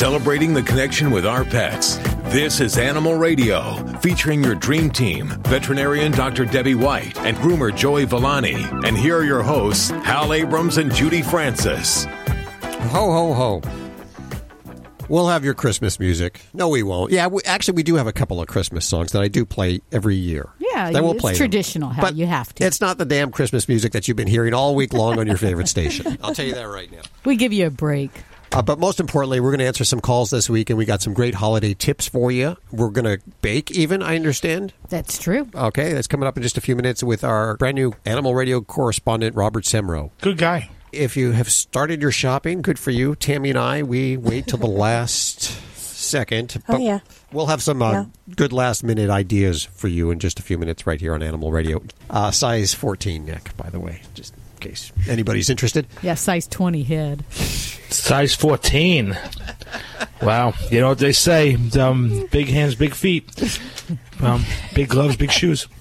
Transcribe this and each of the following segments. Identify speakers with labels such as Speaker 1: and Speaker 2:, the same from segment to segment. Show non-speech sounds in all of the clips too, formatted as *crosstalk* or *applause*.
Speaker 1: celebrating the connection with our pets. This is Animal Radio, featuring your dream team, veterinarian Dr. Debbie White and groomer Joey Villani. And here are your hosts, Hal Abrams and Judy Francis.
Speaker 2: Ho, ho, ho. We'll have your Christmas music. No, we won't. Yeah, we, actually, we do have a couple of Christmas songs that I do play every year.
Speaker 3: Yeah,
Speaker 2: Then we'll
Speaker 3: it's
Speaker 2: play them.
Speaker 3: traditional how
Speaker 2: But
Speaker 3: you have to.
Speaker 2: It's not the damn Christmas music that you've been hearing all week long on your favorite station. I'll tell you that right now.
Speaker 3: we give you a break.
Speaker 2: Uh, but most importantly, we're going to answer some calls this week, and we got some great holiday tips for you. We're going to bake, even, I understand.
Speaker 3: That's true.
Speaker 2: Okay, that's coming up in just a few minutes with our brand new Animal Radio correspondent, Robert Semro.
Speaker 4: Good guy.
Speaker 2: If you have started your shopping, good for you. Tammy and I, we wait till the *laughs* last second.
Speaker 5: Oh,
Speaker 2: but
Speaker 5: yeah.
Speaker 2: We'll have some uh,
Speaker 5: Yeah.
Speaker 2: good last minute ideas for you in just a few minutes right here on Animal Radio. Uh, size 14, neck, by the way, just in case anybody's interested.
Speaker 3: Yeah, size 20 head.
Speaker 4: Size 14. Wow. You know what they say? Um, big hands, big feet. Um, big gloves, big shoes. *laughs*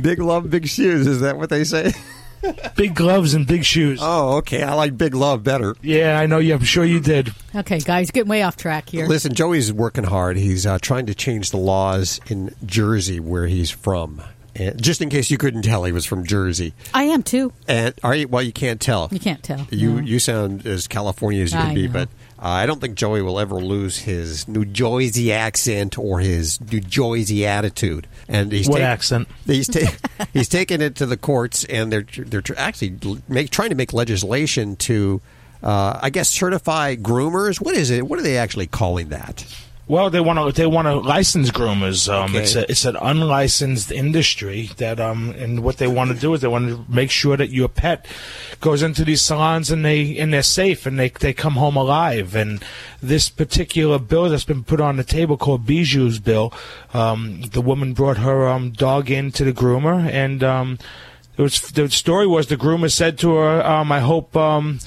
Speaker 2: Big love, big shoes. Is that what they say? *laughs*
Speaker 4: Big gloves and big shoes.
Speaker 2: Oh, okay. I like big love better.
Speaker 4: Yeah, I know you. I'm sure you did.
Speaker 3: Okay, guys, getting way off track here.
Speaker 2: Listen, Joey's working hard. He's uh, trying to change the laws in Jersey, where he's from. And just in case you couldn't tell, he was from Jersey.
Speaker 3: I am too.
Speaker 2: And are you? Well, you can't tell.
Speaker 3: You can't tell.
Speaker 2: You
Speaker 3: No.
Speaker 2: you sound as California as you can be,
Speaker 3: know.
Speaker 2: but uh, I don't think Joey will ever lose his New Jersey accent or his New Jersey attitude. And he's
Speaker 4: What
Speaker 2: ta-
Speaker 4: accent?
Speaker 2: He's ta- *laughs* he's taken it to the courts, and they're they're tr- actually make, trying to make legislation to, uh, I guess, certify groomers. What is it? What are they actually calling that?
Speaker 4: Well, they want to. They want to license groomers. Um,
Speaker 2: Okay.
Speaker 4: It's a, it's an unlicensed industry that um, and what they want to do is they want to make sure that your pet goes into these salons and they and they're safe and they they come home alive. And this particular bill that's been put on the table called Bijou's bill, um, the woman brought her um, dog into the groomer and. Um, it was, the story was the groomer said to her, um, "I hope um,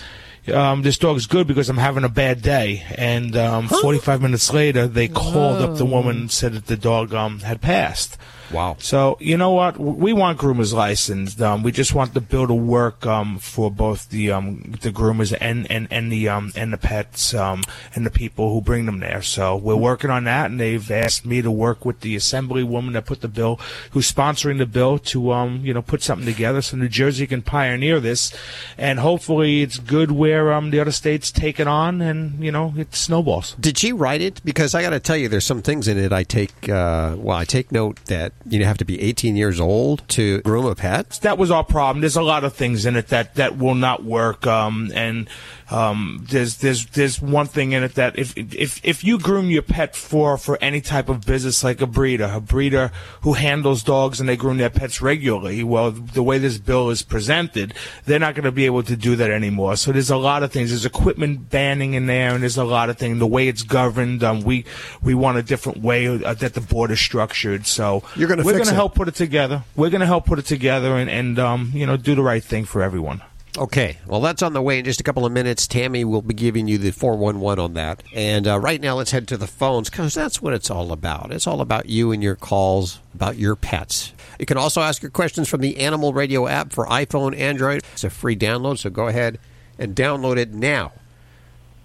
Speaker 4: um, this dog's good because I'm having a bad day." And um, 45 minutes later, they called up the woman and said that the dog um, had passed.
Speaker 2: Wow.
Speaker 4: So you know what? We want groomers licensed. Um, we just want the bill to work um, for both the um, the groomers and, and, and the um, and the pets um, and the people who bring them there. So we're working on that, and they've asked me to work with the assemblywoman that put the bill, who's sponsoring the bill, to um, you know put something together so New Jersey can pioneer this, and hopefully it's good where um, the other states take it on, and you know it snowballs.
Speaker 2: Did she write it? Because I got to tell you, there's some things in it I take. Uh, well, I take note that you have to be 18 years old to groom a pet.
Speaker 4: that was our problem. There's a lot of things in it that, that will not work. Um, and um, there's there's there's one thing in it that if if if you groom your pet for for any type of business like a breeder, a breeder who handles dogs and they groom their pets regularly, well, the way this bill is presented, they're not going to be able to do that anymore. So there's a lot of things. There's equipment banning in there, and there's a lot of things. The way it's governed, um, we we want a different way uh, that the board is structured. So
Speaker 2: You're gonna
Speaker 4: we're
Speaker 2: fix
Speaker 4: gonna
Speaker 2: it.
Speaker 4: help put it together. We're going to help put it together and, and um, you know, do the right thing for everyone.
Speaker 2: Okay, well, that's on the way in just a couple of minutes. Tammy will be giving you the 411 on that. And uh, right now, let's head to the phones because that's what it's all about. It's all about you and your calls, about your pets. You can also ask your questions from the Animal Radio app for iPhone, Android. It's a free download, so go ahead and download it now.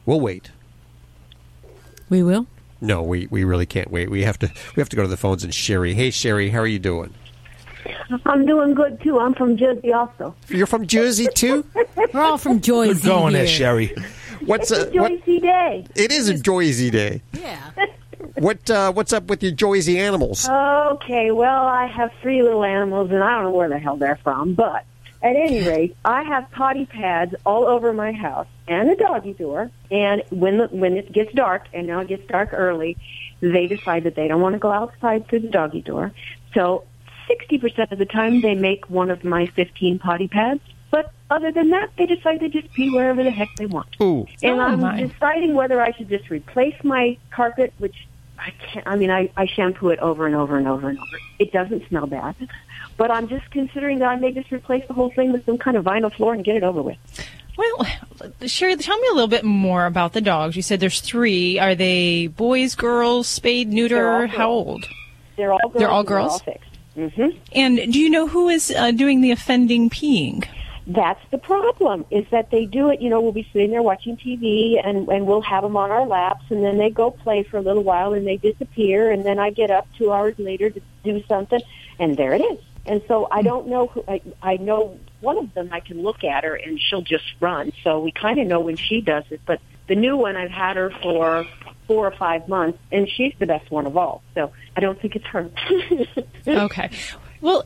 Speaker 2: We'll wait.
Speaker 3: We will.
Speaker 2: No, we, we really can't wait. We have to we have to go to the phones and Sherry. Hey Sherry, how are you doing?
Speaker 5: I'm doing good too. I'm from Jersey also.
Speaker 2: You're from Jersey too. *laughs*
Speaker 3: We're all from Joyce.
Speaker 4: Good going there, Sherry.
Speaker 2: What's uh,
Speaker 5: It's a
Speaker 2: what?
Speaker 5: Joycey day.
Speaker 2: It is a Joyzy day.
Speaker 3: Yeah. *laughs*
Speaker 2: What uh, what's up with your Joyzy animals?
Speaker 5: Okay, well, I have three little animals, and I don't know where the hell they're from. But at any *laughs* rate, I have potty pads all over my house and a doggy door. And when the, when it gets dark, and now it gets dark early, they decide that they don't want to go outside through the doggy door. So 60% of the time, they make one of my 15 potty pads. But other than that, they decide to just pee wherever the heck they want.
Speaker 2: Ooh.
Speaker 5: And
Speaker 3: Oh,
Speaker 5: I'm
Speaker 3: my.
Speaker 5: deciding whether I should just replace my carpet, which I can't. I mean, I, I shampoo it over and over and over and over. It doesn't smell bad, but I'm just considering that I may just replace the whole thing with some kind of vinyl floor and get it over with.
Speaker 6: Well, Sherry, tell me a little bit more about the dogs. You said there's three. Are they boys, girls, spayed, neuter? How old?
Speaker 5: They're all girls.
Speaker 6: They're all
Speaker 5: and
Speaker 6: girls?
Speaker 5: all fixed. hmm
Speaker 6: And do you know who is uh, doing the offending peeing?
Speaker 5: that's the problem is that they do it you know we'll be sitting there watching tv and and we'll have them on our laps and then they go play for a little while and they disappear and then i get up two hours later to do something and there it is and so i don't know who i, I know one of them i can look at her and she'll just run so we kind of know when she does it but the new one i've had her for four or five months and she's the best one of all so i don't think it's her *laughs*
Speaker 6: Okay. Well,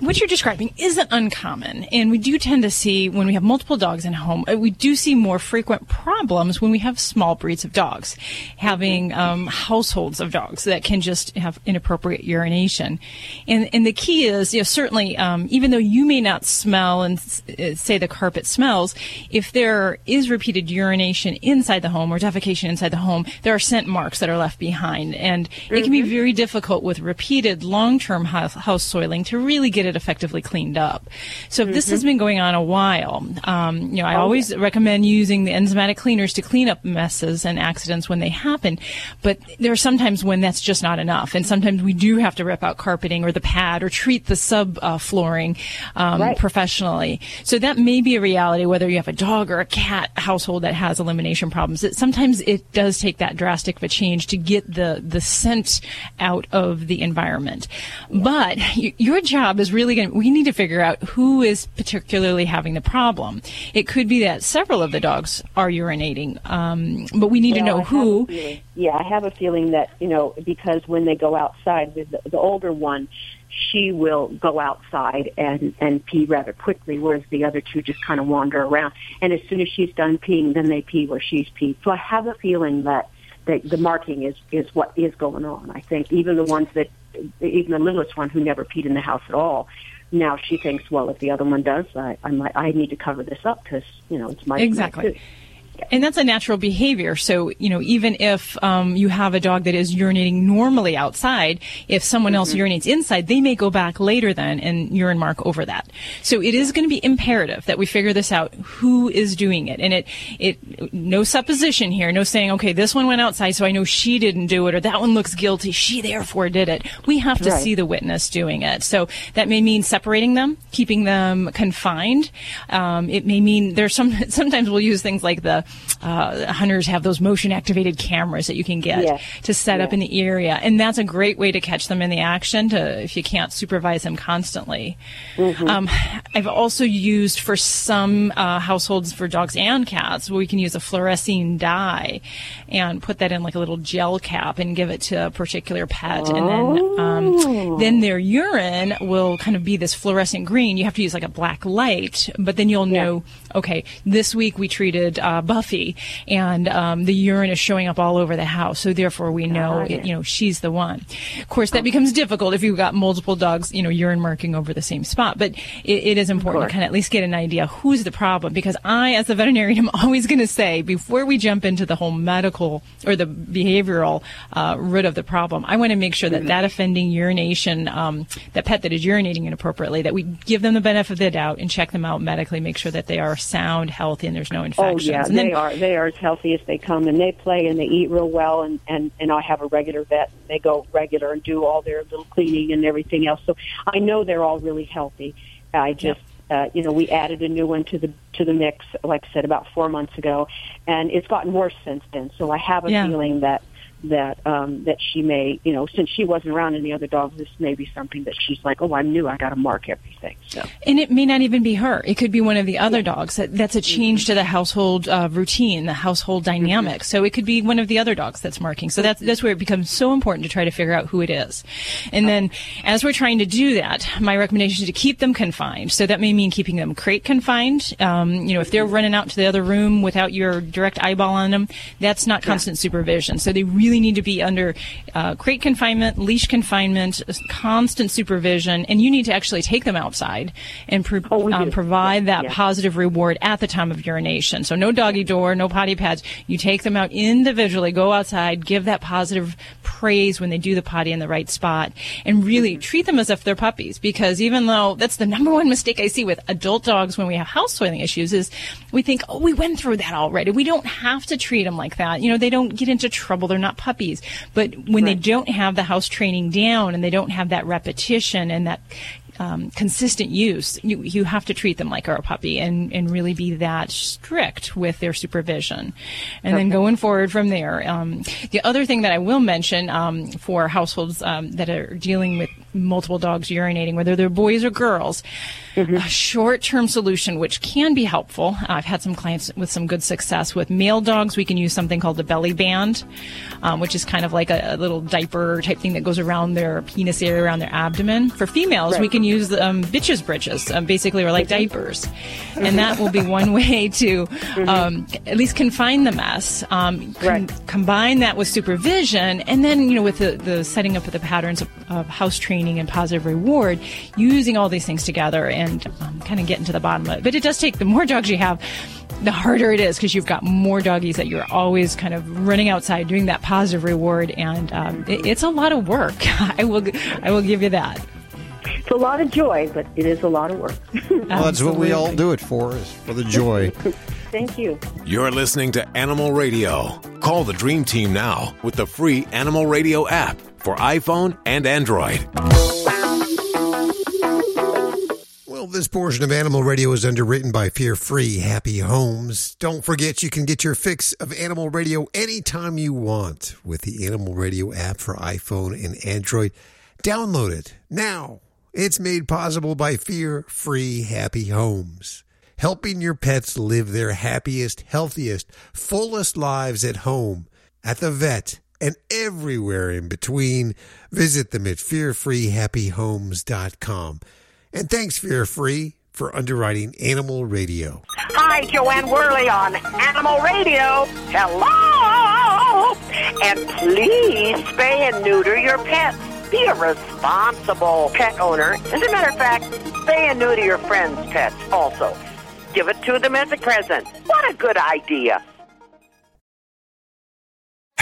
Speaker 6: what you're describing isn't uncommon, and we do tend to see when we have multiple dogs in a home, uh, we do see more frequent problems when we have small breeds of dogs, having um, households of dogs that can just have inappropriate urination. And and the key is, you know, certainly, um, even though you may not smell and s- uh, say the carpet smells, if there is repeated urination inside the home or defecation inside the home, there are scent marks that are left behind, and it can be very difficult with repeated long-term house, house soiling to really get it effectively cleaned up. So if this has been going on a while, um, you know, I always recommend using the enzymatic cleaners to clean up messes and accidents when they happen. But there are sometimes when that's just not enough, and sometimes we do have to rip out carpeting or the pad or treat the sub uh, flooring um,
Speaker 5: Right.
Speaker 6: professionally. So that may be a reality whether you have a dog or a cat household that has elimination problems. Sometimes it does take that drastic of a change to get the the scent out of the environment. But y- your job is really going. to We need to figure out who is particularly having the problem. It could be that several of the dogs are urinating, um, but we need to know
Speaker 5: I
Speaker 6: who.
Speaker 5: yeah, I have a feeling that you know because when they go outside, with the, the older one, she will go outside and and pee rather quickly, whereas the other two just kind of wander around. And as soon as she's done peeing, then they pee where she's peed. So I have a feeling that that the marking is is what is going on. I think even the ones that even the littlest one who never peed in the house at all. Now she thinks, well, if the other one does, I I, might, I need to cover this up because you know it's my
Speaker 6: Exactly.
Speaker 5: my.
Speaker 6: And that's a natural behavior. So, you know, even if um, you have a dog that is urinating normally outside, if someone else urinates inside, they may go back later then and urine mark over that. So it is going to be imperative that we figure this out who is doing it. And it, it, no supposition here, no saying, okay, this one went outside, so I know she didn't do it, or that one looks guilty, she therefore did it. We have to
Speaker 5: Right.
Speaker 6: see the witness doing it. So that may mean separating them, keeping them confined. Um, it may mean there's some, *laughs* sometimes we'll use things like the, uh, hunters have those motion activated cameras that you can get
Speaker 5: Yes.
Speaker 6: to set up in the area. And that's a great way to catch them in the action to, if you can't supervise them constantly.
Speaker 5: Mm-hmm.
Speaker 6: Um, I've also used for some uh, households for dogs and cats we can use a fluorescing dye and put that in like a little gel cap and give it to a particular pet. And then, um, then their urine will kind of be this fluorescent green. You have to use like a black light, but then you'll know, okay, this week we treated uh, Buffy and um, the urine is showing up all over the house. So therefore we know, it,
Speaker 5: it.
Speaker 6: you know, she's the one. Of course, that becomes difficult if you've got multiple dogs, you know, urine marking over the same spot. But it, it is important to kind of at least get an idea who's the problem because I, as a veterinarian, *laughs* am always going to say before we jump into the whole medical or the behavioral uh, root of the problem, I want to make sure that that offending urination, um, that pet that is urinating inappropriately, that we give them the benefit of the doubt and check them out medically, make sure that they are sound, healthy, and there's no infections.
Speaker 5: Oh yeah,
Speaker 6: and then,
Speaker 5: they are. They are as healthy as they come, and they play and they eat real well. And and and I have a regular vet. They go regular and do all their little cleaning and everything else. So I know they're all really healthy. I just. Uh, you know, we added a new one to the to the mix, like I said, about four months ago, and it's gotten worse since then. So I have a
Speaker 6: Yeah.
Speaker 5: feeling that that um, that she may, you know, since she wasn't around any other dogs, this may be something that she's like, oh, I knew I got to mark everything. So
Speaker 6: And it may not even be her. It could be one of the other dogs. That, that's a
Speaker 5: Mm-hmm.
Speaker 6: change to the household uh, routine, the household dynamic. So it could be one of the other dogs that's marking. So that's that's where it becomes so important to try to figure out who it is. And then, as we're trying to do that, my recommendation is to keep them confined. So that may mean keeping them crate confined. Um, you know, if they're running out to the other room without your direct eyeball on them, that's not constant supervision. So they really need to be under uh, crate confinement, leash confinement, constant supervision, and you need to actually take them outside and pro-
Speaker 5: Oh,
Speaker 6: um, provide that
Speaker 5: Yeah.
Speaker 6: positive reward at the time of urination. So no doggy door, no potty pads. You take them out individually, go outside, give that positive praise when they do the potty in the right spot, and really
Speaker 5: Mm-hmm.
Speaker 6: treat them as if they're puppies. Because even though that's the number one mistake I see with adult dogs when we have house soiling issues is we think, oh, we went through that already. We don't have to treat them like that. You know, they don't get into trouble. They're not puppies. But when they don't have the house training down and they don't have that repetition and that um, consistent use, you, you have to treat them like a puppy and, and really be that strict with their supervision. And then going forward from there, um, the other thing that I will mention um, for households um, that are dealing with multiple dogs urinating, whether they're boys or girls, a short-term solution which can be helpful. I've had some clients with some good success with male dogs. We can use something called the belly band, um, which is kind of like a, a little diaper type thing that goes around their penis area, around their abdomen. For females, we can use um, bitches britches, um, basically, or like diapers, and that will be *laughs* one way to um, at least confine the mess. Um, com-
Speaker 5: Right.
Speaker 6: combine that with supervision, and then you know with the, the setting up of the patterns of, of house training and positive reward, using all these things together and um, kind of getting to the bottom of it. But it does take the more *laughs* dogs you have. The harder it is because you've got more doggies that you're always kind of running outside doing that positive reward, and um, it, it's a lot of work. *laughs* I will, I will give you that.
Speaker 5: It's a lot of joy, but it is a lot of work. *laughs*
Speaker 2: Well, that's what we all do it for, is for the joy.
Speaker 5: Thank you.
Speaker 1: You're listening to Animal Radio. Call the Dream Team now with the free Animal Radio app for iPhone and Android.
Speaker 2: Well, this portion of Animal Radio is underwritten by Fear Free Happy Homes. Don't forget you can get your fix of Animal Radio anytime you want with the Animal Radio app for iPhone and Android. Download it now. It's made possible by Fear Free Happy Homes, helping your pets live their happiest, healthiest, fullest lives at home, at the vet, and everywhere in between. Visit them at fearfreehappyhomes.com. And thanks, Fear Free, for underwriting Animal Radio.
Speaker 7: Hi, Jo Anne Worley on Animal Radio. Hello! And please spay and neuter your pets. Be a responsible pet owner. As a matter of fact, spay and neuter your friends' pets also. Give it to them as a present. What a good idea.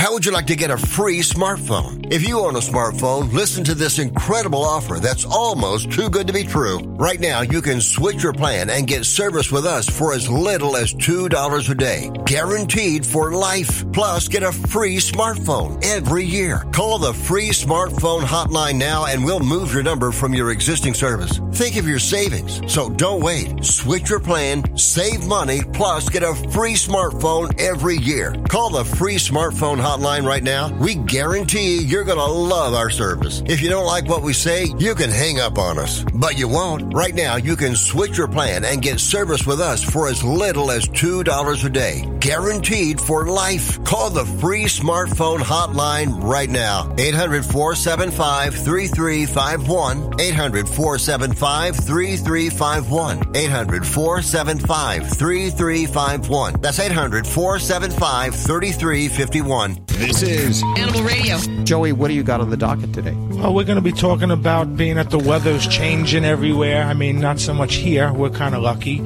Speaker 8: How would you like to get a free smartphone? If you own a smartphone, listen to this incredible offer that's almost too good to be true. Right now, you can switch your plan and get service with us for as little as $2 a day. Guaranteed for life. Plus, get a free smartphone every year. Call the free smartphone hotline now and we'll move your number from your existing service. Think of your savings. So don't wait. Switch your plan, save money, plus get a free smartphone every year. Call the free smartphone hotline right now. We guarantee you're going to love our service. If you don't like what we say, you can hang up on us. But you won't. Right now, you can switch your plan and get service with us for as little as $2 a day. Guaranteed for life. Call the free smartphone hotline right now. 800 475 3351. 800 475 3351. 800 475 3351. That's 800 475 3351.
Speaker 1: This is
Speaker 9: Animal Radio.
Speaker 2: Joey, what do you got on the docket today?
Speaker 4: Well, we're going to be talking about being that the weather's changing everywhere. I mean, not so much here. We're kind of lucky.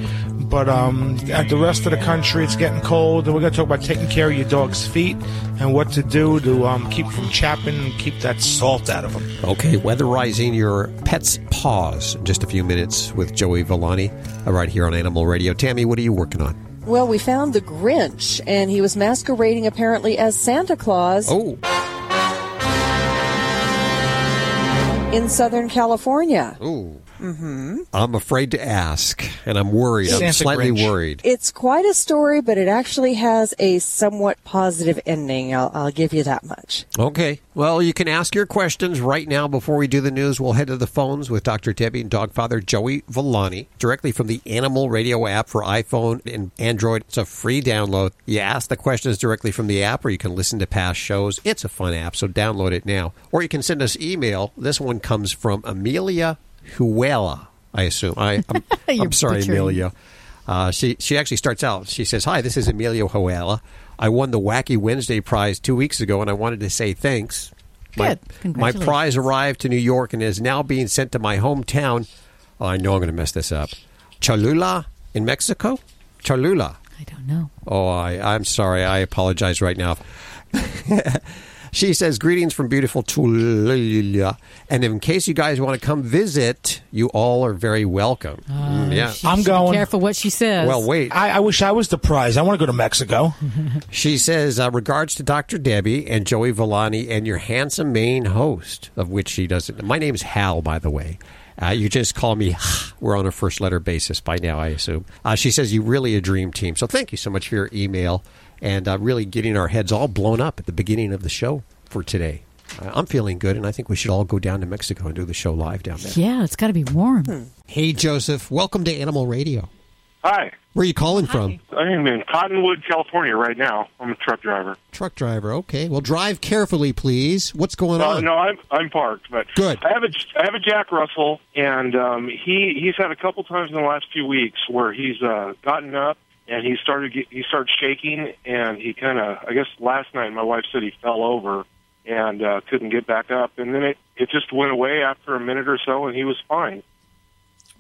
Speaker 4: But um, at the rest of the country, it's getting cold. And we're going to talk about taking care of your dog's feet and what to do to um, keep from chapping and keep that salt out of them.
Speaker 2: Okay, weatherizing your pet's paws in just a few minutes with Joey Villani uh, right here on Animal Radio. Tammy, what are you working on?
Speaker 10: Well, we found the Grinch, and he was masquerading apparently as Santa Claus
Speaker 2: Oh,
Speaker 10: in Southern California.
Speaker 2: ooh. Mm-hmm. I'm afraid to ask, and I'm worried. I'm slightly
Speaker 4: Grinch.
Speaker 2: worried.
Speaker 10: It's quite a story, but it actually has a somewhat positive ending. I'll, I'll give you that much.
Speaker 2: Okay. Well, you can ask your questions right now before we do the news. We'll head to the phones with Dr. Debbie and dog father Joey Villani directly from the Animal Radio app for iPhone and Android. It's a free download. You ask the questions directly from the app, or you can listen to past shows. It's a fun app, so download it now. Or you can send us email. This one comes from Amelia Huela, I assume. I, *laughs* I'm, I'm sorry,
Speaker 3: butchering.
Speaker 2: Amelia. Uh, she she actually starts out. She says, "Hi, this is Emilio Huela. I won the Wacky Wednesday prize two weeks ago, and I wanted to say thanks. My,
Speaker 3: Good.
Speaker 2: my
Speaker 3: Congratulations.
Speaker 2: prize arrived to New York and is now being sent to my hometown. Oh, I know I'm going to mess this up. Cholula in Mexico. Cholula.
Speaker 3: I don't know.
Speaker 2: Oh, I, I'm sorry. I apologize right now. *laughs* she says, Greetings from beautiful Cholula. And in case you guys want to come visit, you all are very welcome. Mm, yeah.
Speaker 3: She
Speaker 4: I'm
Speaker 3: should be
Speaker 4: going.
Speaker 3: Careful what she says.
Speaker 2: Well, wait.
Speaker 4: I, I wish I was the prize. I want to go to Mexico. *laughs*
Speaker 2: She says, uh, regards to Dr. Debbie and Joey Villani and your handsome main host, of which she doesn't. My name's Hal, by the way. Uh, you just call me. We're on a first letter basis by now, I assume. Uh, she says you really a dream team. So thank you so much for your email and uh, really getting our heads all blown up at the beginning of the show for today. I'm feeling good, and I think we should all go down to Mexico and do the show live down there.
Speaker 3: Yeah, it's got to be warm.
Speaker 2: Hey, Joseph, welcome to Animal Radio.
Speaker 9: Hi.
Speaker 2: Where are you calling from?
Speaker 9: I'm in Cottonwood, California right now. I'm a truck driver.
Speaker 2: Truck driver. Okay. Well, drive carefully, please. What's going
Speaker 9: Uh,
Speaker 2: on?
Speaker 9: no, I'm I'm parked, but
Speaker 2: Good.
Speaker 9: I have a I have a Jack Russell, and um, he he's had a couple times in the last few weeks where he's uh, gotten up and he started get, he started shaking, and he kind of I guess last night my wife said he fell over and uh, couldn't get back up, and then it it just went away after a minute or so, and he was fine.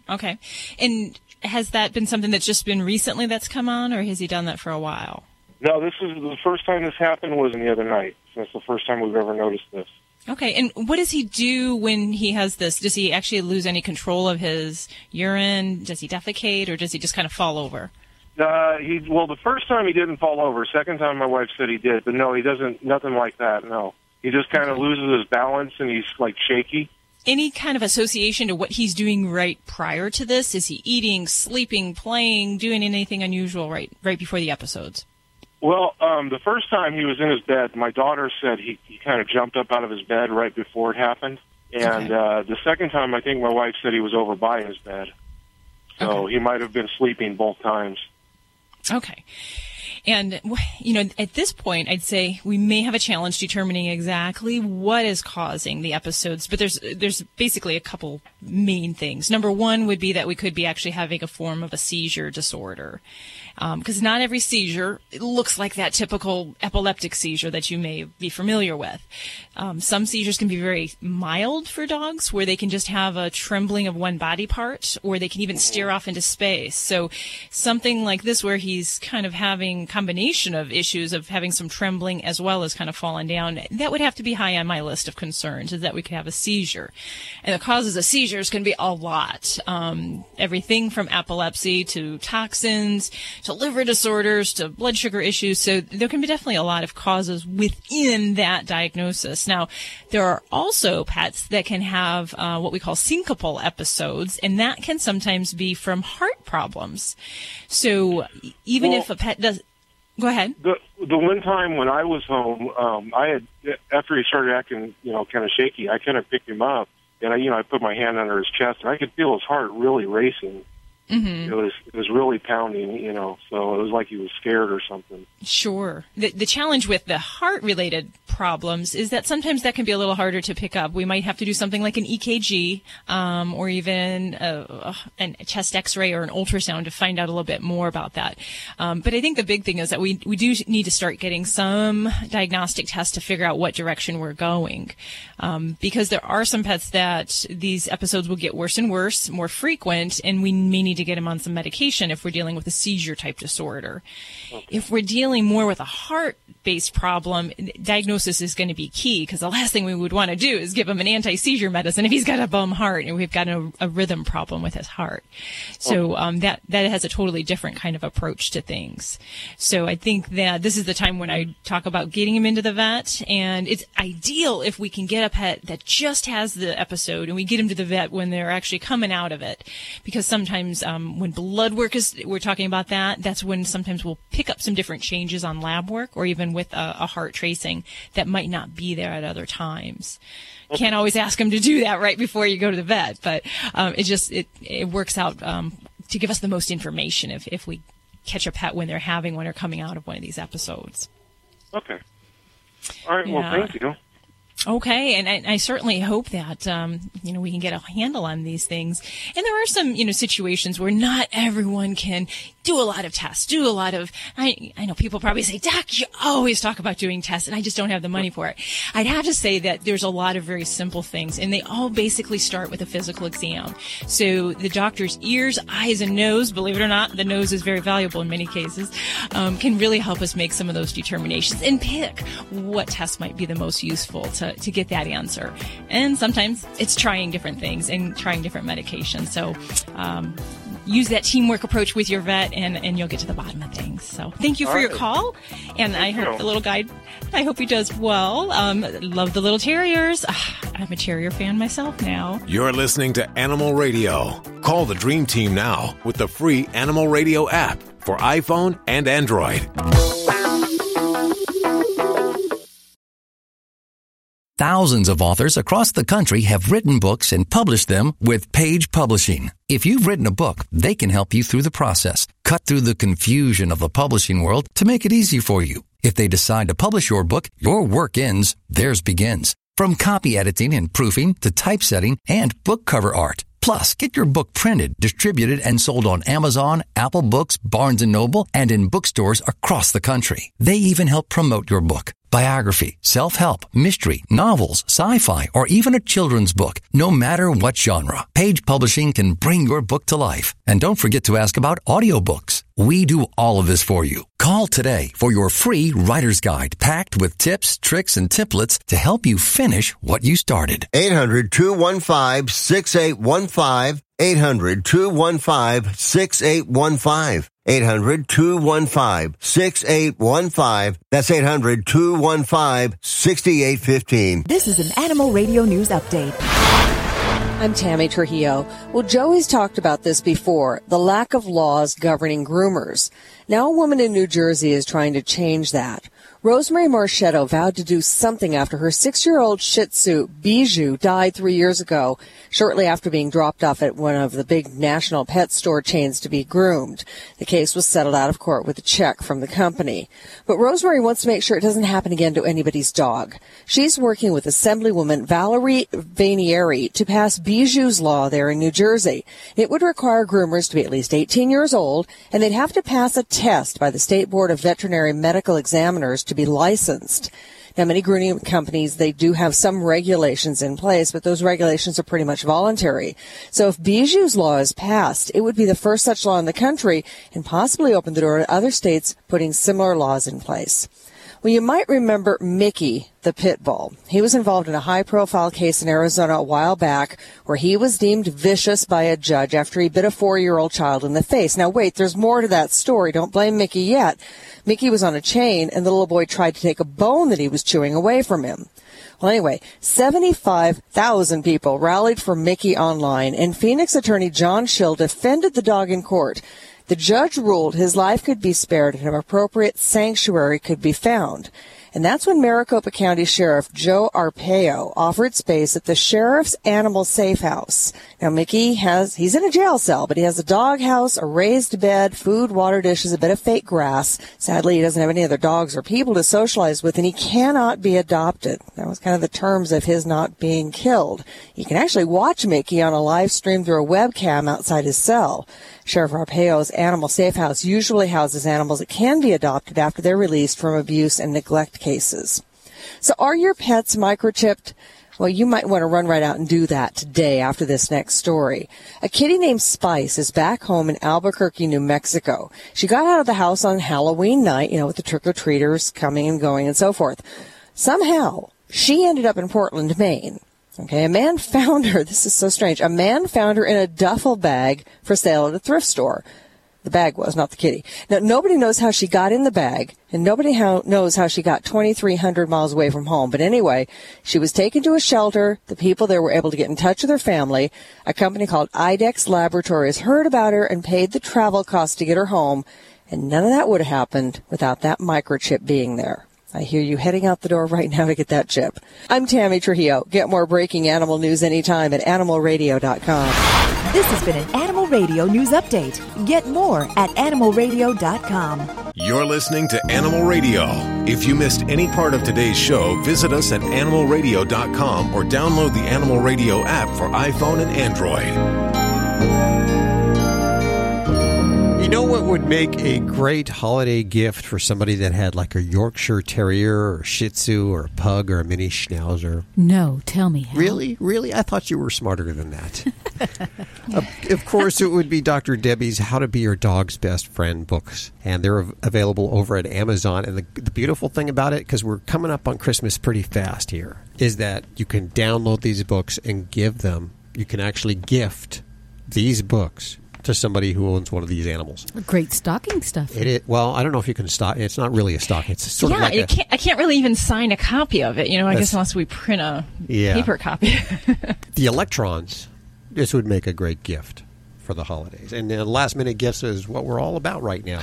Speaker 6: Okay. And has that been something that's just been recently that's come on, or has he done that for a while?
Speaker 9: No, this is the first time this happened was the other night. So that's the first time we've ever noticed this.
Speaker 6: Okay. And what does he do when he has this? Does he actually lose any control of his urine? Does he defecate, or does he just kind of fall over?
Speaker 9: Uh, he well, the first time he didn't fall over. Second time, my wife said he did, but no, he doesn't. Nothing like that. No, he just kind of loses his balance and he's like shaky.
Speaker 6: Any kind of association to what he's doing right prior to this? Is he eating, sleeping, playing, doing anything unusual right right before the episodes?
Speaker 9: Well, um, the first time he was in his bed, my daughter said he he kind of jumped up out of his bed right before it happened, and uh, the second time, I think my wife said he was over by his bed, so he might have been sleeping both times.
Speaker 6: Okay. And, you know, at this point, I'd say we may have a challenge determining exactly what is causing the episodes, but there's, there's basically a couple main things. Number one would be that we could be actually having a form of a seizure disorder. Because not every seizure looks like that typical epileptic seizure that you may be familiar with. Um, some seizures can be very mild for dogs, where they can just have a trembling of one body part, or they can even steer off into space. So something like this, where he's kind of having combination of issues of having some trembling as well as kind of falling down, that would have to be high on my list of concerns, is that we could have a seizure. And the causes of seizures can be a lot. Um, everything from epilepsy to toxins to liver disorders to blood sugar issues. So there can be definitely a lot of causes within that diagnosis. Now, there are also pets that can have uh, what we call syncopal episodes, and that can sometimes be from heart problems. So even
Speaker 9: Well-
Speaker 6: if a pet does, go ahead.
Speaker 9: The the one time when I was home, um, I had after he started acting, you know, kind of shaky. I kind of picked him up, and I, you know, I put my hand under his chest, and I could feel his heart really racing.
Speaker 6: Mm-hmm.
Speaker 9: It was it was really pounding, you know. So it was like he was scared or something.
Speaker 6: Sure. The, the challenge with the heart related problems is that sometimes that can be a little harder to pick up. We might have to do something like an EKG um, or even a, a chest x ray or an ultrasound to find out a little bit more about that. Um, but I think the big thing is that we, we do need to start getting some diagnostic tests to figure out what direction we're going. Um, because there are some pets that these episodes will get worse and worse, more frequent, and we may need to get them on some medication if we're dealing with a seizure type disorder. If we're dealing more with a heart based problem, diagnosis is going to be key because the last thing we would want to do is give him an anti seizure medicine if he's got a bum heart and we've got a, a rhythm problem with his heart. So um, that that has a totally different kind of approach to things. So I think that this is the time when I talk about getting him into the vet, and it's ideal if we can get a pet that just has the episode and we get him to the vet when they're actually coming out of it, because sometimes um, when blood work is we're talking about that, that's when sometimes we'll pick up some different changes on lab work or even with a, a heart tracing that might not be there at other times. Can't always ask them to do that right before you go to the vet, but um, it just it it works out um, to give us the most information if if we catch a pet when they're having one they're coming out of one of these episodes.
Speaker 9: Okay. All right. Well, thank you.
Speaker 6: Okay, and I, I certainly hope that um, you know we can get a handle on these things. And there are some you know situations where not everyone can do a lot of tests, do a lot of. I I know people probably say, Doc, you always talk about doing tests, and I just don't have the money for it. I'd have to say that there's a lot of very simple things, and they all basically start with a physical exam. So the doctor's ears, eyes, and nose. Believe it or not, the nose is very valuable in many cases. Um, can really help us make some of those determinations and pick what test might be the most useful to, to get that answer. And sometimes it's trying different things and trying different medications. So, um, use that teamwork approach with your vet, and, and you'll get to the bottom of things. So thank you for
Speaker 9: All
Speaker 6: your
Speaker 9: right.
Speaker 6: call, and I hope
Speaker 9: you.
Speaker 6: the little guy, I hope he does well. Um, love the little terriers. Ah, I'm a terrier fan myself now.
Speaker 1: You're listening to Animal Radio. Call the Dream Team now with the free Animal Radio app for iPhone and Android.
Speaker 11: Thousands of authors across the country have written books and published them with Page Publishing. If you've written a book, they can help you through the process, cut through the confusion of the publishing world to make it easy for you. If they decide to publish your book, your work ends, theirs begins. From copy editing and proofing to typesetting and book cover art. Plus, get your book printed, distributed, and sold on Amazon, Apple Books, Barnes & Noble, and in bookstores across the country. They even help promote your book. Biography, self-help, mystery, novels, sci-fi, or even a children's book. No matter what genre, Page Publishing can bring your book to life. And don't forget to ask about audiobooks. We do all of this for you. Call today for your free writer's guide packed with tips, tricks, and templates to help you finish what you started.
Speaker 8: 800 215 6815. 800 215 6815. 800 215 6815. That's 800 215 6815.
Speaker 12: This is an Animal Radio News Update.
Speaker 10: I'm Tammy Trujillo. Well, Joey's talked about this before the lack of laws governing groomers. Now, a woman in New Jersey is trying to change that. Rosemary Marchetto vowed to do something after her six year old Shih Tzu, Bijou, died three years ago, shortly after being dropped off at one of the big national pet store chains to be groomed. The case was settled out of court with a check from the company. But Rosemary wants to make sure it doesn't happen again to anybody's dog. She's working with Assemblywoman Valerie Vainieri to pass Bijou's law there in New Jersey. It would require groomers to be at least 18 years old, and they'd have to pass a test by the State Board of Veterinary Medical Examiners to be licensed. Now, many grooming companies, they do have some regulations in place, but those regulations are pretty much voluntary. So if Bijou's law is passed, it would be the first such law in the country and possibly open the door to other states putting similar laws in place. Well, you might remember Mickey, the pit bull. He was involved in a high profile case in Arizona a while back where he was deemed vicious by a judge after he bit a four year old child in the face. Now, wait, there's more to that story. Don't blame Mickey yet. Mickey was on a chain and the little boy tried to take a bone that he was chewing away from him. Well, anyway, 75,000 people rallied for Mickey online, and Phoenix attorney John Schill defended the dog in court. The judge ruled his life could be spared and an appropriate sanctuary could be found. And that's when Maricopa County Sheriff Joe Arpaio offered space at the Sheriff's Animal Safe House. Now, Mickey has, he's in a jail cell, but he has a dog house, a raised bed, food, water dishes, a bit of fake grass. Sadly, he doesn't have any other dogs or people to socialize with, and he cannot be adopted. That was kind of the terms of his not being killed. You can actually watch Mickey on a live stream through a webcam outside his cell. Sheriff Arpaio's Animal Safe House usually houses animals that can be adopted after they're released from abuse and neglect cases. So are your pets microchipped? Well, you might want to run right out and do that today after this next story. A kitty named Spice is back home in Albuquerque, New Mexico. She got out of the house on Halloween night, you know, with the trick-or-treaters coming and going and so forth. Somehow, she ended up in Portland, Maine. Okay, a man found her. This is so strange. A man found her in a duffel bag for sale at a thrift store. The bag was, not the kitty. Now, nobody knows how she got in the bag, and nobody how, knows how she got 2,300 miles away from home. But anyway, she was taken to a shelter. The people there were able to get in touch with her family. A company called IDEXX Laboratories heard about her and paid the travel costs to get her home. And none of that would have happened without that microchip being there. I hear you heading out the door right now to get that chip. I'm Tammy Trujillo. Get more breaking animal news anytime at animalradio.com.
Speaker 12: This has been an Animal Radio News Update. Get more at animalradio.com.
Speaker 1: You're listening to Animal Radio. If you missed any part of today's show, visit us at animalradio.com or download the Animal Radio app for iPhone and Android.
Speaker 2: You know what would make a great holiday gift for somebody that had like a Yorkshire Terrier or Shih Tzu or a Pug or a Mini Schnauzer?
Speaker 3: No, tell me. Hal.
Speaker 2: Really? Really? I thought you were smarter than that. of, of course, it would be Dr. Debbie's How to Be Your Dog's Best Friend books. And they're av- available over at Amazon. And the, the beautiful thing about it, because we're coming up on Christmas pretty fast here, is that you can download these books and give them, you can actually gift these books to somebody who owns one of these animals.
Speaker 3: Great stocking stuff.
Speaker 2: It is, well, I don't know if you can stock. It's not really a stock. It's sort
Speaker 6: yeah,
Speaker 2: of like
Speaker 6: you
Speaker 2: a,
Speaker 6: can't, I can't really even sign a copy of it. You know, I guess unless we print a
Speaker 2: Yeah.
Speaker 6: paper copy. *laughs*
Speaker 2: the electrons. This would make a great gift for the holidays, and uh, last minute gifts is what we're all about right now.